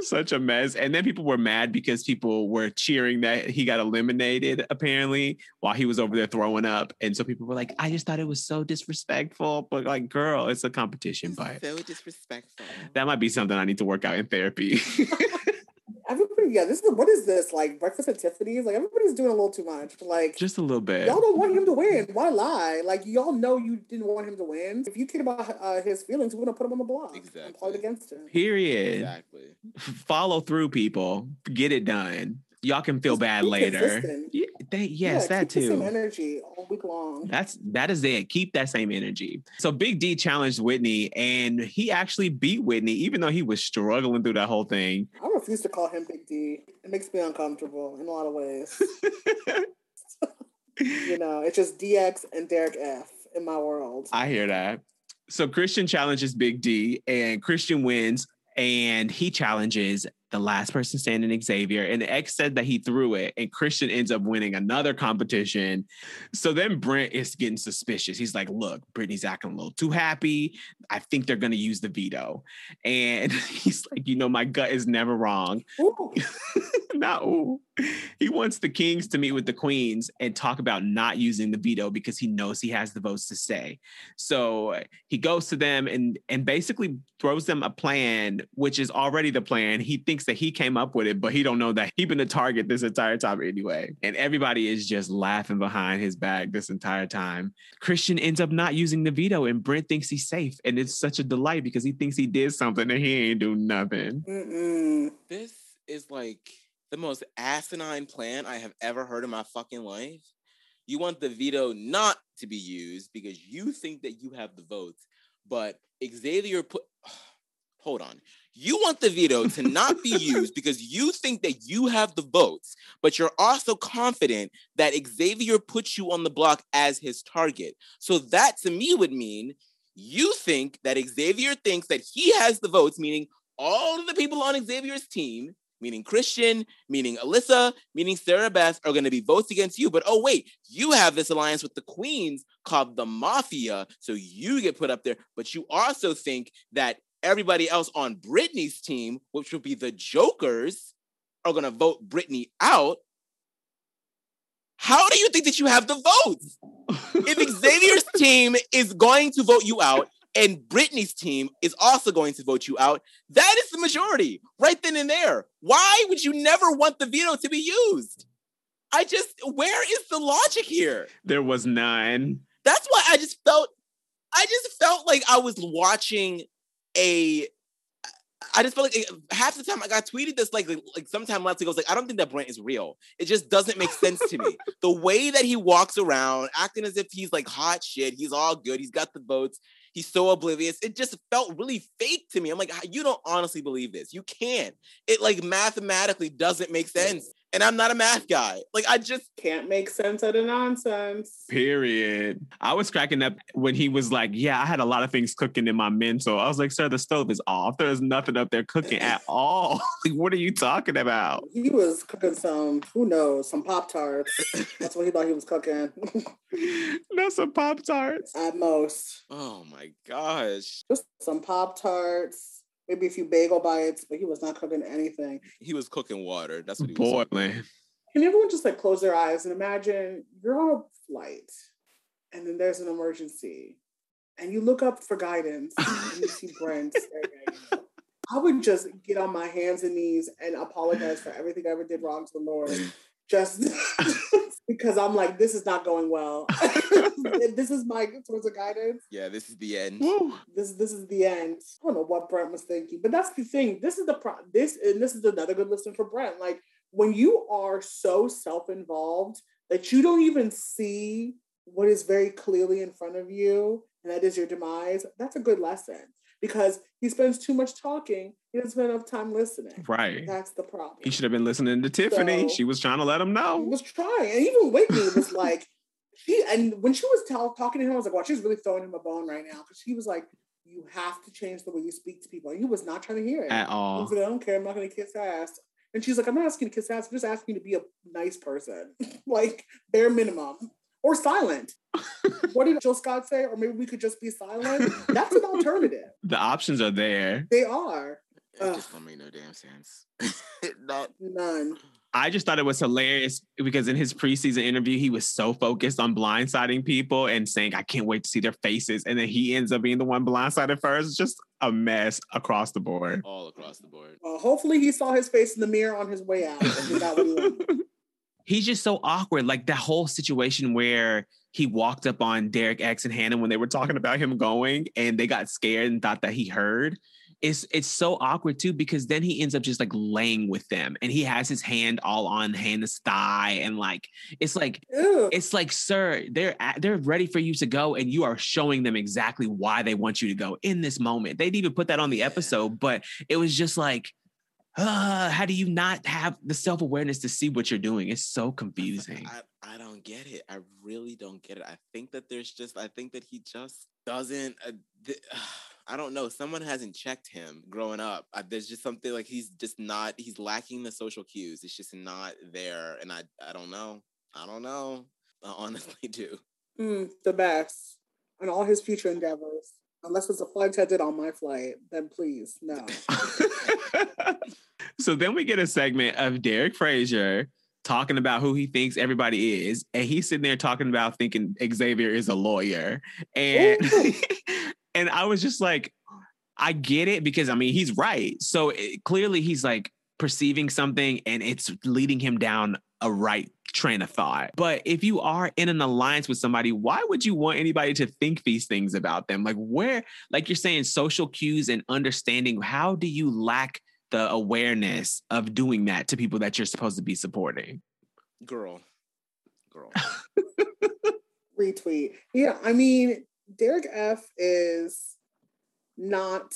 Such a mess. And then people were mad because people were cheering that he got eliminated, apparently, while he was over there throwing up. And so people were like, I just thought it was so disrespectful. But like, girl, it's a competition, but
so disrespectful.
that might be something I need to work out in therapy.
Everybody, yeah, this is what is this like breakfast at Tiffany's? Like everybody's doing a little too much. Like
just a little bit.
y'all don't want him to win. Why lie? Like y'all know you didn't want him to win. If you cared about uh, his feelings, you would have put him on the block and
Exactly.
played against him.
Period.
Exactly.
Follow through, people. Get it done. Y'all can feel
Just
bad later. Yeah, they, yes,
Yeah,
that
keep The same
too.
energy all week long.
That's that is it. Keep that same energy. So Big D challenged Whitney, and he actually beat Whitney, even though he was struggling through that whole thing.
I refuse to call him Big D. It makes me uncomfortable in a lot of ways. you know, it's just DX and Derek F in my world.
I hear that. So Christian challenges Big D, and Christian wins, and he challenges the last person standing, Xavier. And X said that he threw it, and Christian ends up winning another competition. So then Brent is getting suspicious. He's like, "Look, Britini's acting a little too happy. I think they're gonna use the veto." And he's like, "You know, my gut is never wrong."
Ooh,
Not ooh. He wants the kings to meet with the queens and talk about not using the veto because he knows he has the votes to stay. So he goes to them and and basically throws them a plan, which is already the plan. He thinks that he came up with it, but he don't know that he been the target this entire time anyway. And everybody is just laughing behind his back this entire time. Christian ends up not using the veto, and Brent thinks he's safe, and it's such a delight because he thinks he did something and he ain't do nothing.
Mm-mm.
This is like the most asinine plan I have ever heard in my fucking life. You want the veto not to be used because you think that you have the votes, but Xavier put. Hold on. You want the veto to not be used because you think that you have the votes, but you're also confident that Xavier puts you on the block as his target. So that to me would mean you think that Xavier thinks that he has the votes, meaning all of the people on Xavier's team, meaning Christian, meaning Alyssa, meaning Sarah Beth, are going to be votes against you. But oh, wait, you have this alliance with the Queens called the Mafia. So you get put up there. But you also think that everybody else on Britini's team, which would be the Jokers, are going to vote Britini out. How do you think that you have the votes? if Xavier's team is going to vote you out and Britini's team is also going to vote you out, that is the majority right then and there. Why would you never want the veto to be used? I just, where is the logic here?
There was none.
That's why I just felt, I just felt like I was watching a. I just felt like half the time like I tweeted this like like sometime last week I was like I don't think that Brent is real. It just doesn't make sense to me. The way that he walks around acting as if he's like hot shit, he's all good, he's got the votes, he's so oblivious. It just felt really fake to me. I'm like ah, you don't honestly believe this. You can't. It like mathematically doesn't make sense. And I'm not a math guy. Like I just
Can't make sense out of nonsense.
Period. I was cracking up when he was like, Yeah, I had a lot of things cooking in my mental. I was like, Sir, the stove is off. There's nothing up there cooking at all. like, what are you talking about?
He was cooking some, who knows, some Pop Tarts. That's what he thought he was cooking
Not some Pop Tarts.
at most.
oh my gosh.
Just some Pop Tarts, maybe a few bagel bites, but he was not cooking anything.
He was cooking water. That's what he was.
Boiling.
Can everyone just like close their eyes and imagine you're on a flight and then there's an emergency and you look up for guidance and you see Brent staring at you. I would just get on my hands and knees and apologize for everything I ever did wrong to the Lord. Just because I'm like, this is not going well. this is my source of guidance.
Yeah, this is the end.
Woo.
This this is the end. I don't know what Brent was thinking, but that's the thing. This is the pro. This and this is another good lesson for Brent. Like when you are so self-involved that you don't even see what is very clearly in front of you, and that is your demise. That's a good lesson because he spends too much talking. He doesn't spend enough time listening.
Right.
That's the problem.
He should have been listening to Tiffany.
So-
she was trying to let him know.
He was trying, and even Whitney was like, she. And when she was tell, talking to him, I was like, "Wow, she's really throwing him a bone right now." Because he was like, "You have to change the way you speak to people." And he was not trying to hear it.
At all.
like, "I don't care. I'm not going to kiss ass." And she's like, "I'm not asking you to kiss ass. I'm just asking you to be a nice person, like bare minimum, or silent." what did Jill Scott say? Or maybe we could just be silent. That's an alternative.
The options are there.
They are
It
Ugh.
just don't make no damn sense. Not
none.
I just thought it was hilarious because in his preseason interview, he was so focused on blindsiding people and saying, I can't wait to see their faces. And then he ends up being the one blindsided first. It's just a mess across the board.
all across the board.
Well, hopefully, he saw his face in the mirror on his way out. And he got what he wanted.
He's just so awkward. Like that whole situation where he walked up on Derek X and Hannah when they were talking about him going and they got scared and thought that he heard. It's it's so awkward too because then he ends up just like laying with them and he has his hand all on Hannah's thigh and like it's like
Ew.
it's like sir they're at, they're ready for you to go and you are showing them exactly why they want you to go in this moment they didn't even put that on the episode but it was just like uh, how do you not have the self-awareness to see what you're doing it's so confusing
I, I don't get it. I really don't get it. I think that there's just, I think that he just doesn't, uh, th- I don't know. Someone hasn't checked him growing up. Uh, there's just something like he's just not, he's lacking the social cues. It's just not there. And I, I don't know. I don't know. I honestly do.
Mm, the best on all his future endeavors. Unless it's a flight attendant on my flight, then please, no.
so then we get a segment of Derek Frazier talking about who he thinks everybody is, and he's sitting there talking about thinking Xavier is a lawyer, and and I was just like, I get it because I mean he's right. So it, clearly he's like perceiving something, and it's leading him down a right train of thought. But if you are in an alliance with somebody, why would you want anybody to think these things about them? Like where, like you're saying, social cues and understanding. How do you lack? the awareness of doing that to people that you're supposed to be supporting.
Girl. Girl.
Retweet. Yeah, I mean, Derek F is not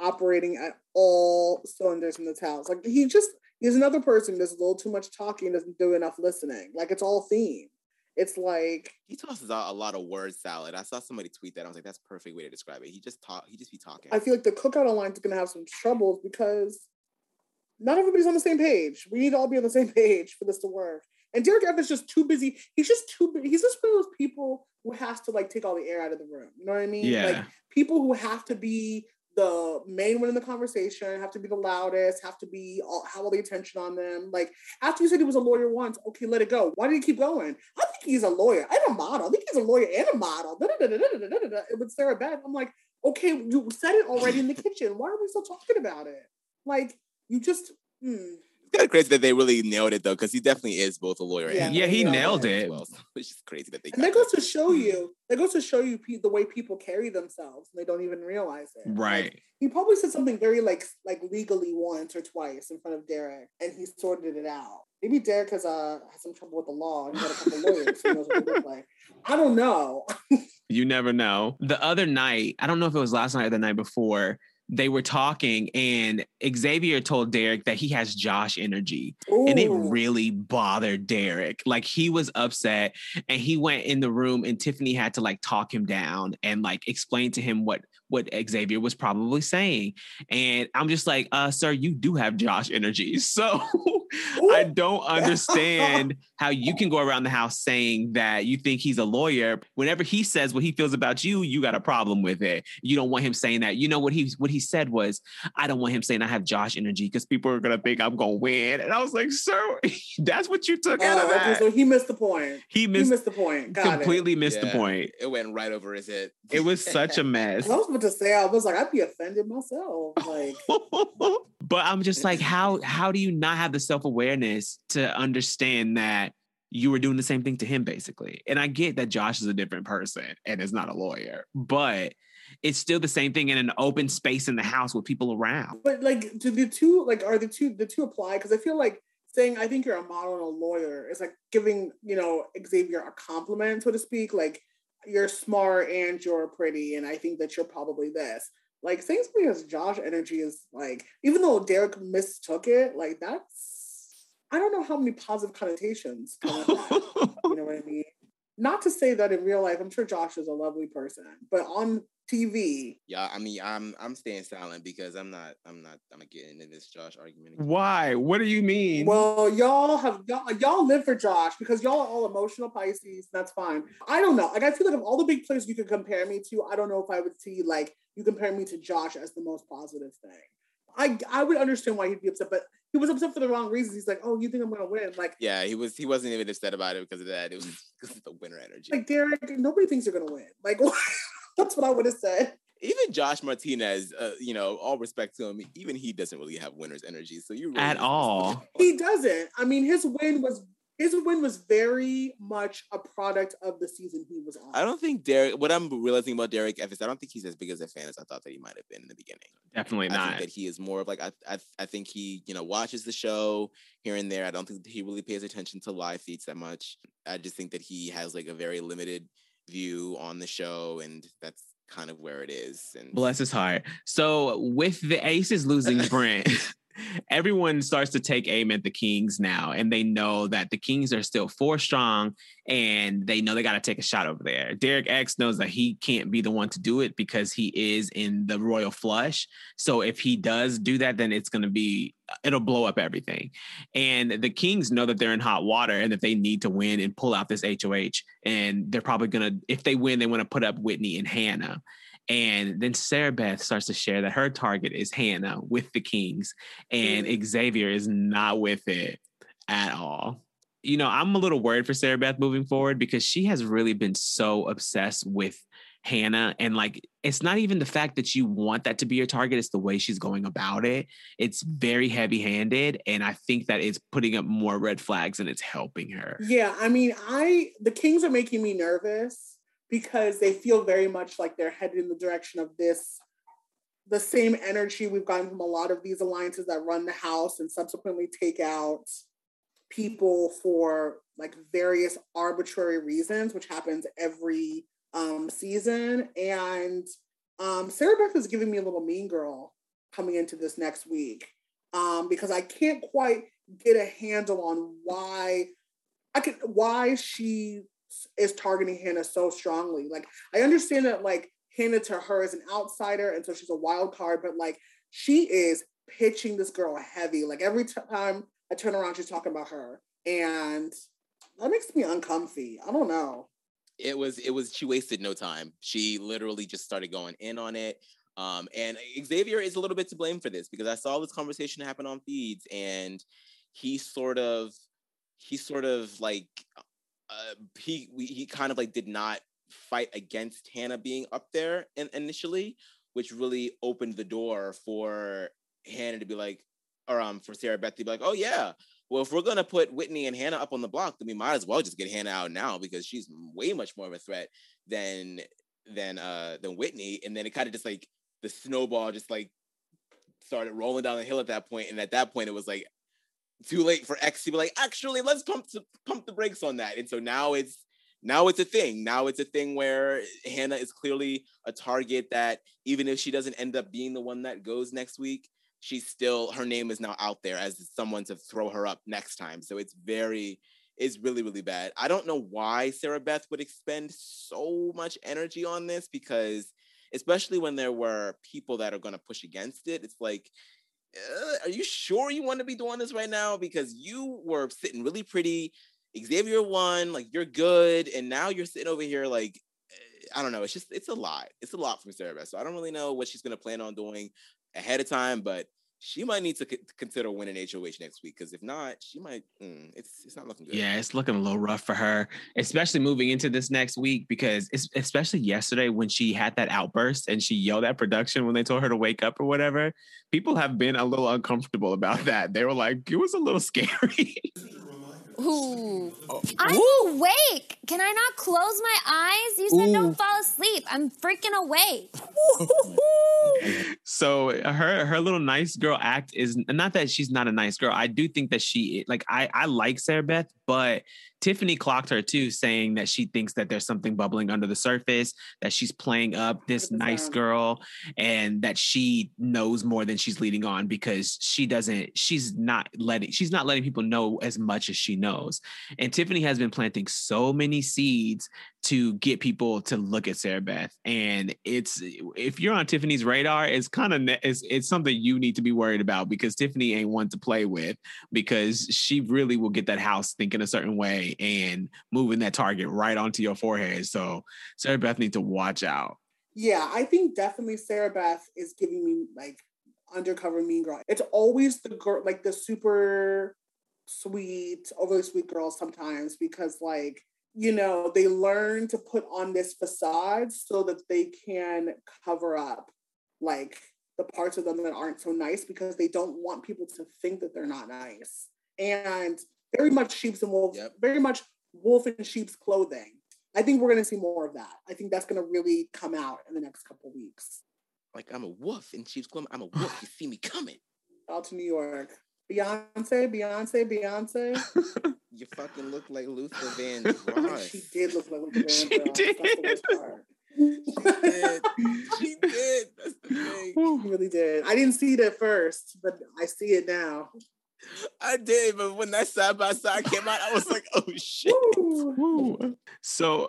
operating at all cylinders in this house. Like he just he's another person does a little too much talking, doesn't do enough listening. Like it's all theme. It's like
he tosses out a lot of word salad. I saw somebody tweet that. I was like, that's a perfect way to describe it. He just talk. He just be talking.
I feel like the cookout alliance is gonna have some troubles because not everybody's on the same page. We need to all be on the same page for this to work. And Derek Evans is just too busy. He's just too. He's just one of those people who has to like take all the air out of the room. You know what I mean?
Yeah.
Like people who have to be the main one in the conversation, have to be the loudest, have to be all, have all the attention on them. Like after you said he was a lawyer once, okay, let it go. Why did he keep going? I think he's a lawyer and a model. I think he's a lawyer and a model. With Sarah Beth, I'm like, okay, you said it already in the kitchen. Why are we still talking about it? Like you just. Hmm.
It's kind of crazy that they really nailed it though, because he definitely is both a lawyer
Yeah.
and
Yeah, he
Yeah.
nailed it.
well. So it's just crazy that they.
And that
got
goes to show you, that goes to show you pe- the way people carry themselves and they don't even realize it. Like,
Right.
he probably said something very like like legally once or twice in front of Derek and he sorted it out. Maybe Derek has uh has some trouble with the law and he got a couple lawyers who knows what they look like. I don't know.
You never know. The other night, I don't know if it was last night or the night before, they were talking and Xavier told Derek that he has Josh energy. And it really bothered Derek. Like he was upset and he went in the room and Tiffany had to like talk him down and like explain to him what what Xavier was probably saying. And I'm just like, uh, sir, you do have Josh energy. So I don't understand how you can go around the house saying that you think he's a lawyer. Whenever he says what he feels about you, you got a problem with it. You don't want him saying that. You know what he what he said was, I don't want him saying I have Josh energy because people are gonna think I'm gonna win. And I was like, sir, that's what you took out
Oh,
of
okay, so he missed the point.
he
He
missed,
missed the point. Got
completely missed the point.
It went right over his head.
It was such a mess.
I was about to say, I was like, I'd be offended myself. Like,
but I'm just like, how how do you not have the self awareness to understand that you were doing the same thing to him, basically? And I get that Josh is a different person and is not a lawyer, but it's still the same thing in an open space in the house with people around.
but like, do the two like are the two the two apply? Because I feel like saying I think you're a model and a lawyer is like giving you know Xavier a compliment, so to speak. Like you're smart and you're pretty, and I think that you're probably this. Like saying something as Josh energy is like, even though Derek mistook it, like that's I don't know how many positive connotations with that. you know what I mean? Not to say that in real life, I'm sure Josh is a lovely person, but on TV,
Yeah, I mean, I'm I'm staying silent because I'm not I'm not I'm not getting into this Josh argument.
Why? What do you mean?
Well, y'all have y'all, y'all live for Josh because y'all are all emotional Pisces. That's fine. I don't know. Like I feel like of all the big players you could compare me to, I don't know if I would see like you compare me to Josh as the most positive thing. I I would understand why he'd be upset, but he was upset for the wrong reasons. He's like, oh, you think I'm gonna win? Like
Yeah, he was he wasn't even upset about it because of that. It was because of the winner energy.
like Derek, nobody thinks you're gonna win. Like that's what I would have said.
even Josh Martinez, uh, you know, all respect to him, even he doesn't really have winner's energy. So you really
At all.
He doesn't. I mean, his win was his win was very much a product of the season he was on.
I don't think Derek. What I'm realizing about Derek F is I don't think he's as big as a fan as I thought that he might have been in the beginning.
Definitely
I
not.
think that he is more of like I, I I think he you know watches the show here and there. I don't think he really pays attention to live feeds that much. I just think that he has like a very limited view on the show, and that's kind of where it is. And
Bless his heart. So with the Aces losing Brent, everyone starts to take aim at the Kings now, and they know that the Kings are still four strong, and they know they got to take a shot over there. Derek X knows that he can't be the one to do it because he is in the royal flush. So if he does do that, then it's going to be uh, it'll blow up everything. And the Kings know that they're in hot water and that they need to win and pull out this HOH. And they're probably gonna, if they win, they want to put up Whitney and Hannah. And then Sarah Beth starts to share that her target is Hannah with the Kings, and mm. Xavier is not with it at all. you know, I'm a little worried for Sarah Beth moving forward because she has really been so obsessed with Hannah. And like, it's not even the fact that you want that to be your target, it's the way she's going about it. It's very heavy handed. And I think that it's putting up more red flags and it's helping her.
Yeah, I mean, I the Kings are making me nervous because they feel very much like they're headed in the direction of this the same energy we've gotten from a lot of these alliances that run the house and subsequently take out people for like various arbitrary reasons, which happens every um, season. And um, Sarah Beth is giving me a little mean girl coming into this next week um, because I can't quite get a handle on why I could why she is targeting Hannah so strongly. Like I understand that like Hannah to her is an outsider, and so she's a wild card, but like she is pitching this girl heavy. Like every time I turn around, she's talking about her. And that makes me uncomfy. I don't know.
it was it was she wasted no time she literally just started going in on it um and xavier is a little bit to blame for this because i saw this conversation happen on feeds and he sort of he sort of like uh, he we, he kind of like did not fight against hannah being up there in, initially which really opened the door for hannah to be like or um for sarah beth to be like oh yeah well, if we're gonna put Whitney and Hannah up on the block, then we might as well just get Hannah out now because she's way much more of a threat than than uh than Whitney. And then it kind of just like the snowball just like started rolling down the hill at that. And at that point, it was like too late for X to be like, actually, let's pump pump the brakes on that. And so now it's now it's a thing. Now it's a thing where Hannah is clearly a target that even if she doesn't end up being the one that goes next week, she's still her name is now out there as someone to throw her up next time. So it's very it's really really bad. I don't know why Sarah Beth would expend so much energy on this because especially when there were people that are going to push against it, it's like uh, are you sure you want to be doing this right now because you were sitting really pretty Xavier won, like you're good, and now you're sitting over here like eh, I don't know. It's just it's a lot. It's a lot from Sarah Beth. So I don't really know what she's gonna plan on doing ahead of time, but she might need to c- consider winning HOH next week because if not, she might. Mm, it's it's not looking good.
Yeah, it's looking a little rough for her, especially moving into this next week because it's especially yesterday when she had that outburst and she yelled at production when they told her to wake up or whatever. People have been a little uncomfortable about that. They were like, it was a little scary.
Ooh.
Oh.
I'm awake. Can I not close my eyes? You said don't fall asleep. I'm freaking awake.
so her her little nice girl act is not that she's not a nice girl. I do think that she like I I like Sarah Beth, but Tiffany clocked her too, saying that she thinks that there's something bubbling under the surface, that she's playing up this nice girl, and that she knows more than she's leading on because she doesn't, she's not letting, she's not letting people know as much as she knows. And Tiffany has been planting so many seeds to get people to look at Sarah Beth. And it's if you're on Tiffany's radar, it's kind of it's, it's something you need to be worried about because Tiffany ain't one to play with because she really will get that house thinking a certain way and moving that target right onto your forehead. So Sarah Beth needs to watch out.
Yeah, I think definitely Sarah Beth is giving me like undercover mean girl. It's always the girl, like the super sweet, overly sweet girls sometimes because like you know they learn to put on this facade so that they can cover up like the parts of them that aren't so nice because they don't want people to think that they're not nice and very much sheep's and wolves
Yep.
very much wolf in sheep's clothing i think we're going to see more of that i think that's going to really come out in the next couple weeks
Like I'm a wolf in sheep's clothing. I'm a wolf. You see me coming.
out to new york beyonce beyonce beyonce
You fucking look like Luther Vandross.
she did look like Luther
She
Vandross. That's
did.
part.
did. She did. That's the thing.
She really did. I didn't see it at first, but I see it now.
I did, but when that side by side came out, I was like, oh shit.
Woo.
Woo. So,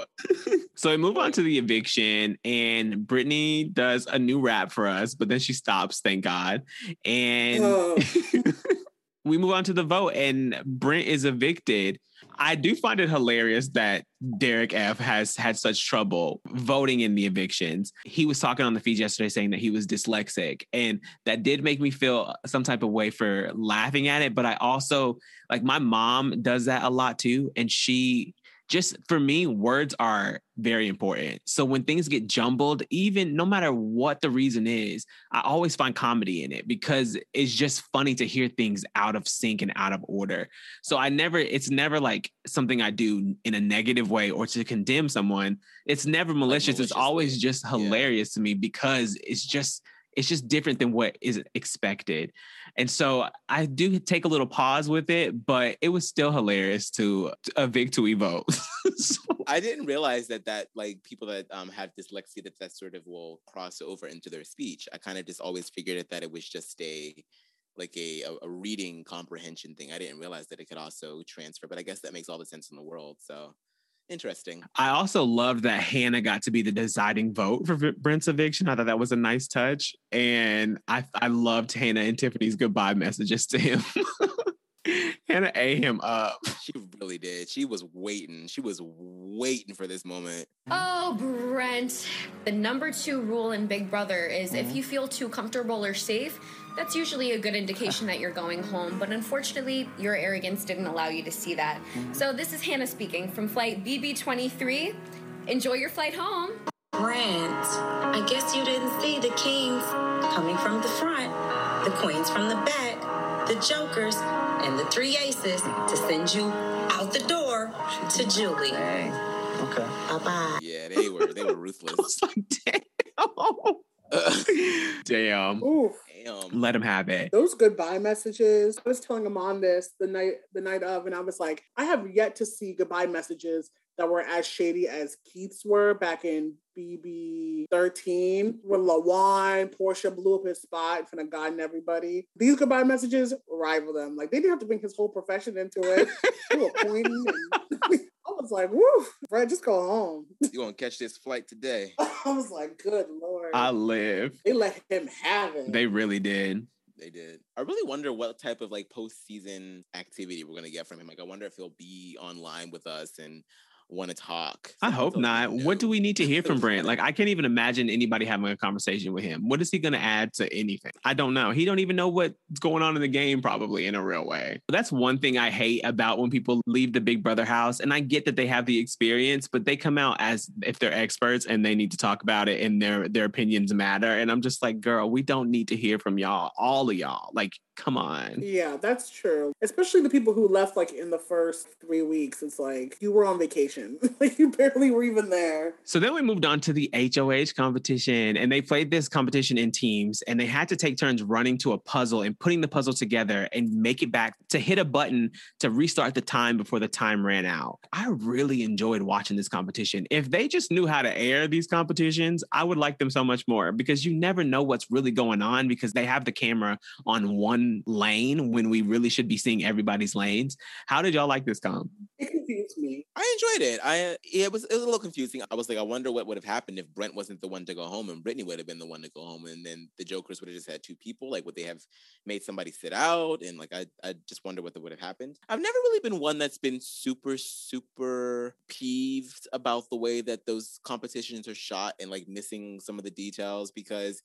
so we move on to the eviction, and Britini does a new rap for us, but then she stops, thank God. And
Oh.
we move on to the vote, and Brent is evicted. I do find it hilarious that Derek F has had such trouble voting in the evictions. He was talking on the feed yesterday saying that he was dyslexic, and that did make me feel some type of way for laughing at it. But I also like my mom does that a lot too, and she just for me, words are very important. So when things get jumbled, even no matter what the reason is, I always find comedy in it because it's just funny to hear things out of sync and out of order. So I never, it's never like something I do in a negative way or to condemn someone. It's never malicious. It's always just
Yeah.
hilarious to me because it's just, it's just different than what is expected. And so I do take a little pause with it, but it was still hilarious to, to evict to vote. So-
I didn't realize that that like people that um have dyslexia that that sort of will cross over into their speech. I kind of just always figured it that it was just a like a, a a reading comprehension thing. I didn't realize that it could also transfer, but I guess that makes all the sense in the world. So interesting.
I also loved that Hannah got to be the deciding vote for Brent's eviction. I thought that was a nice touch. And I, I loved Hannah and Tiffany's goodbye messages to him. Hannah A him up.
She really did. She was waiting. She was waiting for this moment.
Oh, Brent. The number two rule in Big Brother is if mm-hmm. you feel too comfortable or safe, that's usually a good indication that you're going home. But unfortunately, your arrogance didn't allow you to see that. Mm-hmm. So this is Hannah speaking from flight BB23. Enjoy your flight home.
Brent, I guess you didn't see the kings coming from the front, the queens from the back, the jokers, and the three aces to send you out the door to Julie.
Dang. Okay.
Bye bye.
Yeah, they were they were
I
ruthless.
was like, damn. damn.
Oof.
Damn.
Let him have it.
Those goodbye messages. I was telling him on this the night the night of, and I was like, I have yet to see goodbye messages that were as shady as Keith's were back in BB 13 when Lawon, Porsche blew up his spot in front of God and everybody. These goodbye messages rival them. Like they didn't have to bring his whole profession into it. they were pointing and I was like, woo, Brad, just go home.
You gonna catch this flight today?
I was like, good lord.
I live.
they let him have it.
They really did.
They did. I really wonder what type of like postseason activity we're gonna get from him. Like, I wonder if he'll be online with us and want to talk.
I hope not.
no.
What do we need to hear from Brent? Like, I can't even imagine anybody having a conversation with him. What is he going to add to anything? I don't know. He don't even know what's going on in the game, probably in a real way. That's one thing I hate about when people leave the Big Brother house. And I get that they have the experience, but they come out as if they're experts and they need to talk about it and their their opinions matter. And I'm just like, girl, we don't need to hear from y'all, all of y'all. Like, come on.
Yeah, that's true. Especially the people who left like in the first three weeks. It's like you were on vacation. like you barely were even there.
So then we moved on to the HOH competition, and they played this competition in teams, and they had to take turns running to a puzzle and putting the puzzle together and make it back to hit a button to restart the time before the time ran out. I really enjoyed watching this competition. If they just knew how to air these competitions, I would like them so much more because you never know what's really going on because they have the camera on one lane when we really should be seeing everybody's lanes. How did y'all like this comp?
It confused me.
I enjoyed it. I it was it was a little confusing. I was like, I wonder what would have happened if Brent wasn't the one to go home and Britini would have been the one to go home, and then the Jokers would have just had two people. Like, would they have made somebody sit out? And like, I I just wonder what would have happened. I've never really been one that's been super super peeved about the way that those competitions are shot and like missing some of the details because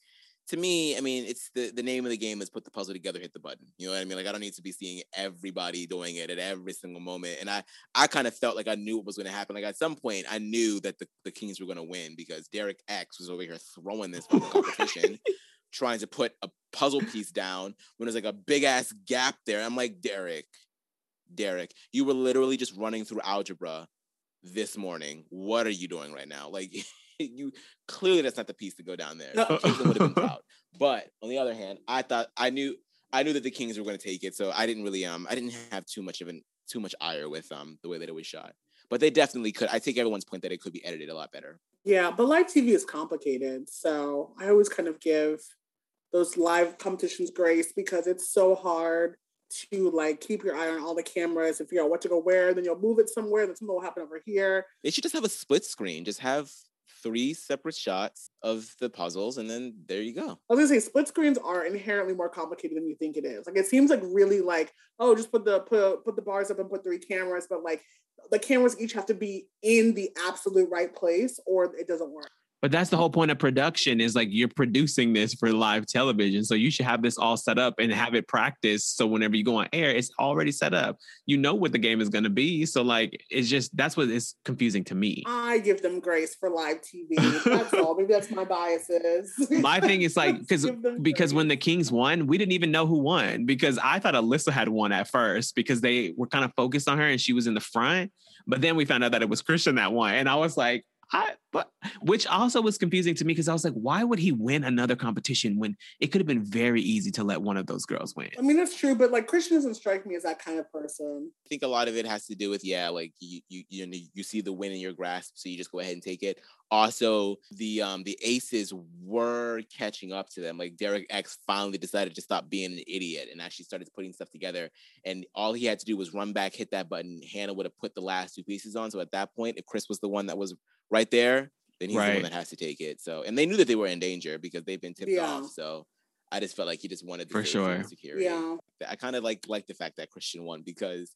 to me, I mean, it's the the name of the game is put the puzzle together, hit the button. You know what I mean? Like I don't need to be seeing everybody doing it at every single moment. And I I kind of felt like I knew what was going to happen. Like at some point, I knew that the, the Kings were going to win because Derek X was over here throwing this competition, trying to put a puzzle piece down when there's like a big ass gap there. I'm like, Derek, Derek, you were literally just running through algebra this morning. What are you doing right now? Like you clearly that's not the piece to go down there.
No.
Kings would have been proud. But on the other hand, I thought I knew I knew that the Kings were going to take it, so I didn't really um I didn't have too much of an too much ire with um the way that it was shot. But they definitely could. I take everyone's point that it could be edited a lot better.
Yeah, but live TV is complicated. So I always kind of give those live competitions grace because it's so hard to like keep your eye on all the cameras and figure out what to go where. Then you'll move it somewhere, then something will happen over here.
They should just have a split screen. Just have three separate shots of the puzzles, and then there you go.
I was gonna say split screens are inherently more complicated than you think it is. Like it seems like really like oh just put the put put the bars up and put three cameras, but like the cameras each have to be in the absolute right place or it doesn't work.
But that's the whole point of production is like you're producing this for live television. So you should have this all set up and have it practiced. So whenever you go on air, it's already set up. You know what the game is going to be. So like it's just that's what is confusing to me.
I give them grace for live TV. That's all. Maybe that's my biases.
My thing is like because because when the Kings won, we didn't even know who won because I thought Alyssa had won at first because they were kind of focused on her and she was in the front. But then we found out that it was Christian that won, and I was like, I but which also was confusing to me because I was like, why would he win another competition when it could have been very easy to let one of those girls win?
I mean that's true, but like Christian doesn't strike me as that kind of person.
I think a lot of it has to do with yeah, like you you you know you see the win in your grasp, so you just go ahead and take it. Also, the um the aces were catching up to them. Like Derek X finally decided to stop being an idiot and actually started putting stuff together. And all he had to do was run back, hit that button. Hannah would have put the last two pieces on. So at that point, if Chris was the one that was right there, then he's the one that has to take it. So and they knew that they were in danger because they've been tipped
Yeah.
off. So I just felt like he just wanted the
For sure.
security.
Yeah.
I kind of like like the fact that Christian won because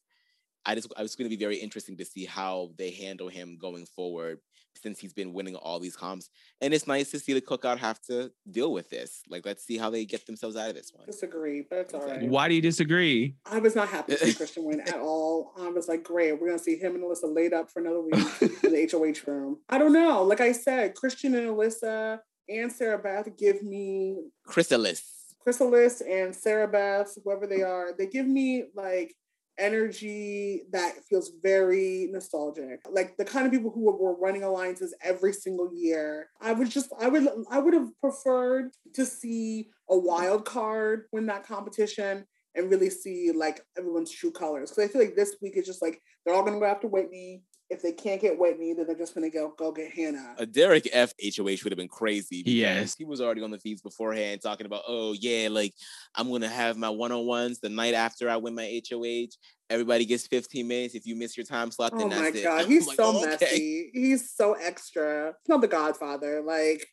I just I was going to be very interesting to see how they handle him going forward since he's been winning all these comps. And it's nice to see the cookout have to deal with this. Like, let's see how they get themselves out of this one.
Disagree, but it's all right.
Why do you disagree?
I was not happy to see Christian win at all. I was like, great, we're gonna see him and Alyssa laid up for another week in the HOH room. I don't know. Like I said, Christian and Alyssa and Sarah Beth give me
Chrysalis.
Chrysalis and Sarah Beth, whoever they are, they give me like energy that feels very nostalgic. Like the kind of people who were, running alliances every single year. I would just, I would, I would have preferred to see a wild card win that competition and really see like everyone's true colors. Because I feel like this week is just like they're all gonna go after Whitney. If they can't get Whitney, then they're just gonna go go get Hannah.
A Derek F HOH would have been crazy.
Yes.
He was already on the feeds beforehand talking about, oh, yeah, like I'm going to have my one on ones the night after I win my HOH. Everybody gets 15 minutes. If you miss your time slot, then
Oh
that's it.
god,
I'm
he's
like,
so
"Oh, okay."
messy. He's so extra. He's not the Godfather. Like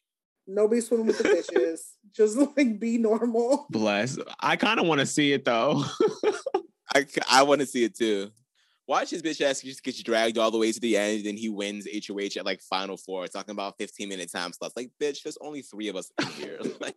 nobody swimming with the fishes. Just like be normal.
Bless. I kind of want to see it though.
I, I want to see it too. Watch his bitch ass just gets dragged all the way to the end, and he wins HOH at like final four, talking about 15 minute time slots. Like, bitch, there's only three of us here. like,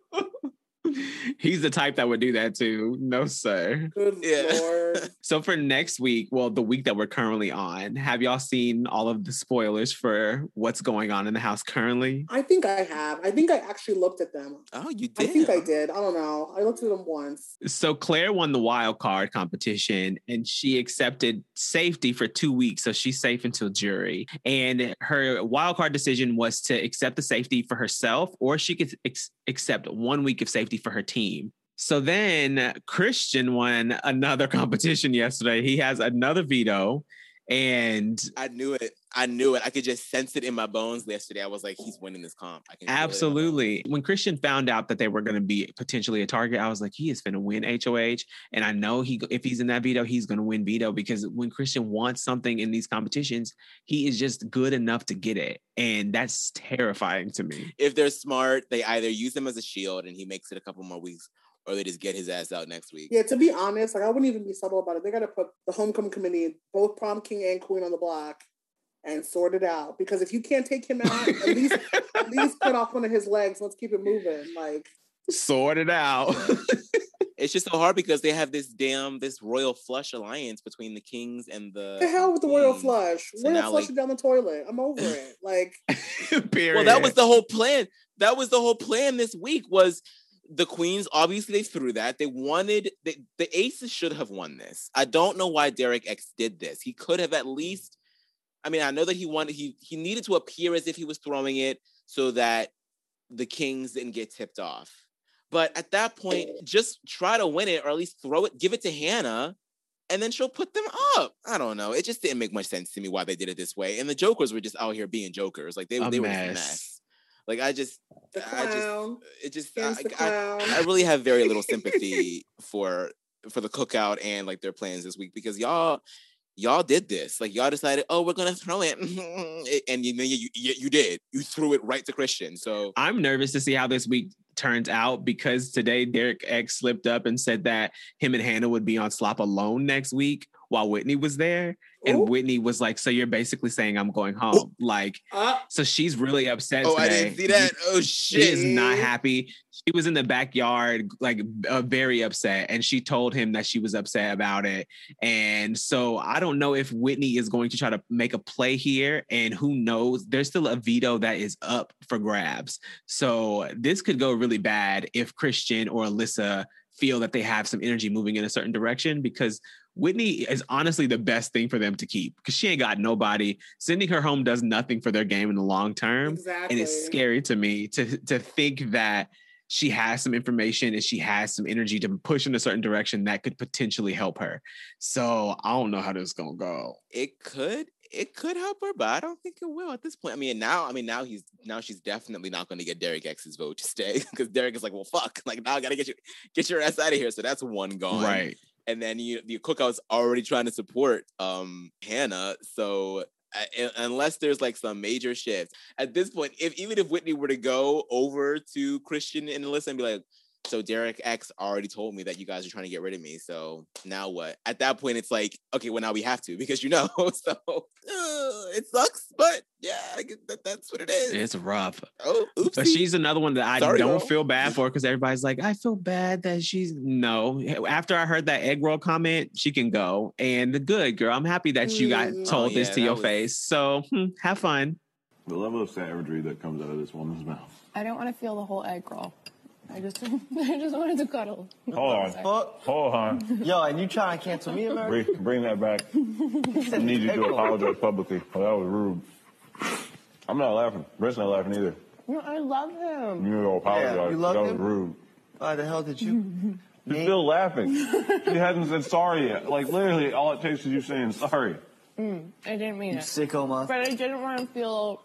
He's the type that would do that too. No, sir.
Good
Yeah.
lord.
So for next week, well, the week that we're currently on, have y'all seen all of the spoilers for what's going on in the house currently?
I think I have. I think I actually looked at them.
oh, you did?
I think I did. I don't know. I looked at them once.
So Claire won the wild card competition and she accepted safety for two weeks. So she's safe until jury. And her wild card decision was to accept the safety for herself or she could ex- accept one week of safety for her team. So then Christian won another competition yesterday. He has another veto and
I knew it. I knew it. I could just sense it in my bones yesterday. I was like, he's winning this comp. I can feel it in my bones.
Absolutely. When Christian found out that they were going to be potentially a target, I was like, he is going to win HOH, and I know he if he's in that veto, he's going to win veto because when Christian wants something in these competitions, he is just good enough to get it, and that's terrifying to me.
If they're smart, they either use him as a shield and he makes it a couple more weeks, or they just get his ass out next week.
Yeah, to be honest, like I wouldn't even be subtle about it. They gotta put the homecoming committee, both prom king and queen on the block and sort it out. Because if you can't take him out, at least at least cut off one of his legs. Let's keep it moving. Like
Sort it out.
It's just so hard because they have this damn this royal flush alliance between the kings and the
the hell with the royal flush.
So
royal
now,
flush
like-
it down the toilet. I'm over it. Like
Period.
Well, that was the whole plan. That was the whole plan this week was the queens obviously they threw that. They wanted the, the aces should have won this. I don't know why Derek X did this. He could have at least I mean, I know that he wanted he he needed to appear as if he was throwing it so that the kings didn't get tipped off. But at that point, just try to win it or at least throw it, give it to Hannah, and then she'll put them up. I don't know. It just didn't make much sense to me why they did it this way. And the jokers were just out here being jokers. Like they,
A
they were just a
mess.
Mess. Like I just I just it just I, I. I really have very little sympathy for for the cookout and like their plans this week because y'all y'all did this. Like y'all decided, oh, we're gonna throw it, and you, you you you did. You threw it right to Christian. So
I'm nervous to see how this week turns out because today Derek X slipped up and said that him and Hannah would be on Slop alone next week while Whitney was there. And
Ooh.
Whitney was like, So you're basically saying I'm going home. Like,
Uh,
so she's really upset.
oh, I didn't see that. Oh shit.
She is not happy. She was in the backyard, like uh, very upset, and she told him that she was upset about it. And so I don't know if Whitney is going to try to make a play here, and who knows? There's still a veto that is up for grabs. So this could go really bad if Christian or Alyssa feel that they have some energy moving in a certain direction because Whitney is honestly the best thing for them to keep because she ain't got nobody. Sending her home does nothing for their game in the long term
exactly.
and it's scary to me to to think that she has some information and she has some energy to push in a certain direction that could potentially help her. So I don't know how this is gonna go.
it could it could help her, but I don't think it will at this point. I mean, now I mean now he's now she's definitely not going to get Derek X's vote to stay because Derek is like, well, fuck, like now I gotta get you get your ass out of here. So that's one gone,
Right.
And then you the cookout's already trying to support um Hannah, so. uh, Unless there's like some major shift at this point, if even if Whitney were to go over to Christian and Alyssa and be like, so Derek X already told me that you guys are trying to get rid of me. So now what? At that point, it's like, okay, well now we have to because you know. So uh, it sucks, but yeah, I guess that, that's what it is.
It's rough.
oh, oops.
But she's another one that I
Sorry,
don't
girl.
feel bad for because everybody's like, I feel bad that she's no. After I heard that egg roll comment, she can go. And the good girl, I'm happy that you got
Mm.
told
Oh,
this
yeah,
to your
was-
face. So hmm, have fun.
The level of savagery that comes out of this woman's mouth.
I don't want to feel the whole egg roll. I just, I just wanted to cuddle.
Hold on. Fuck. Hold on.
Yo, and you trying to cancel me, America?
Bring, bring that back. I need you to apologize publicly. Oh, that was rude. I'm not laughing. Brett's not laughing either.
No, I love him.
You need to apologize.
Yeah, you love
that was
him?
rude.
Why the hell did you?
She's still laughing. she hasn't said sorry yet. Like, literally, all it takes is you saying sorry.
Mm, I didn't mean
You
it.
sicko, man.
But I didn't want to feel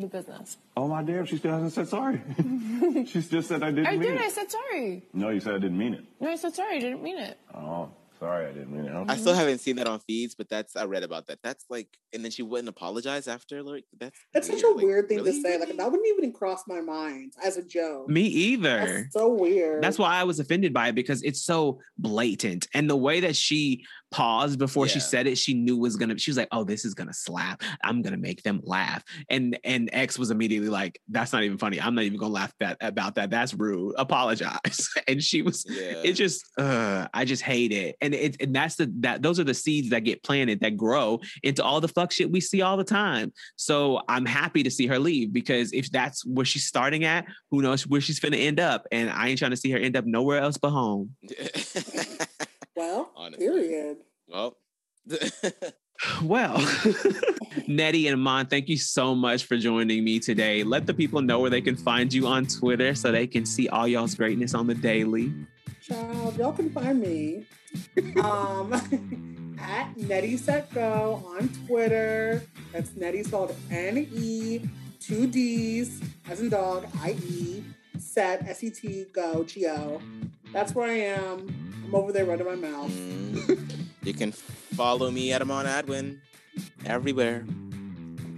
the business.
Oh, my damn, she still hasn't said sorry. she just said I didn't
I
mean
did.
it.
I said sorry.
No, you said I didn't mean it.
No, I said sorry. I didn't mean it.
Oh, sorry, I didn't mean it.
I still haven't seen that on feeds, but that's I read about that. That's like, and then she wouldn't apologize after. Like that's
That's such a
Like,
weird thing
really?
to say. Like that wouldn't even cross my mind as a joke.
Me either.
That's so weird.
That's why I was offended by it because it's so blatant. And the way that she paused before she said it, she knew was gonna, she was like, oh, this is gonna slap. I'm gonna make them laugh. And and X was immediately like, that's not even funny. I'm not even gonna laugh that about that. That's rude. Apologize. and she was
Yeah.
it just uh I just hate it. And it and that's the that those are the seeds that get planted that grow into all the fuck shit we see all the time. So I'm happy to see her leave because if that's where she's starting at, who knows where she's gonna end up. And I ain't trying to see her end up nowhere else but home.
well,
Honestly.
period.
well,
Well, Neddie and Mon, thank you so much for joining me today. Let the people know where they can find you on Twitter so they can see all y'all's greatness on the daily.
Child, y'all can find me um, at Neddie Set Go on Twitter. That's Neddie spelled N E, two D's, as in dog, I E, set, S E T, go, G O. That's where I am. I'm over there running my mouth.
mm, you can follow me at Amon Adwin everywhere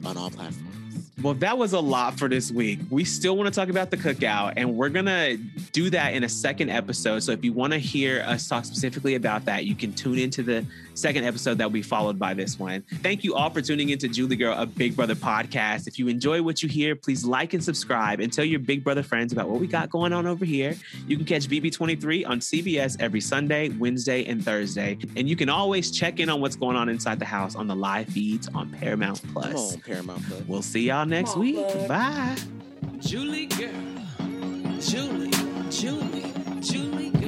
on all platforms.
Well, that was a lot for this week. We still want to talk about the cookout, and we're going to do that in a second episode. So if you want to hear us talk specifically about that, you can tune into the second episode that will be followed by this one. Thank you all for tuning into Julie Girl, a Big Brother podcast. If you enjoy what you hear, please like and subscribe and tell your Big Brother friends about what we got going on over here. You can catch BB23 on CBS every Sunday, Wednesday, and Thursday. And you can always check in on what's going on inside the house on the live feeds on Paramount
Come
Plus.
on, Paramount Plus.
We'll see y'all next
on,
week.
bud.
Bye.
Julie girl, Julie, Julie, Julie girl.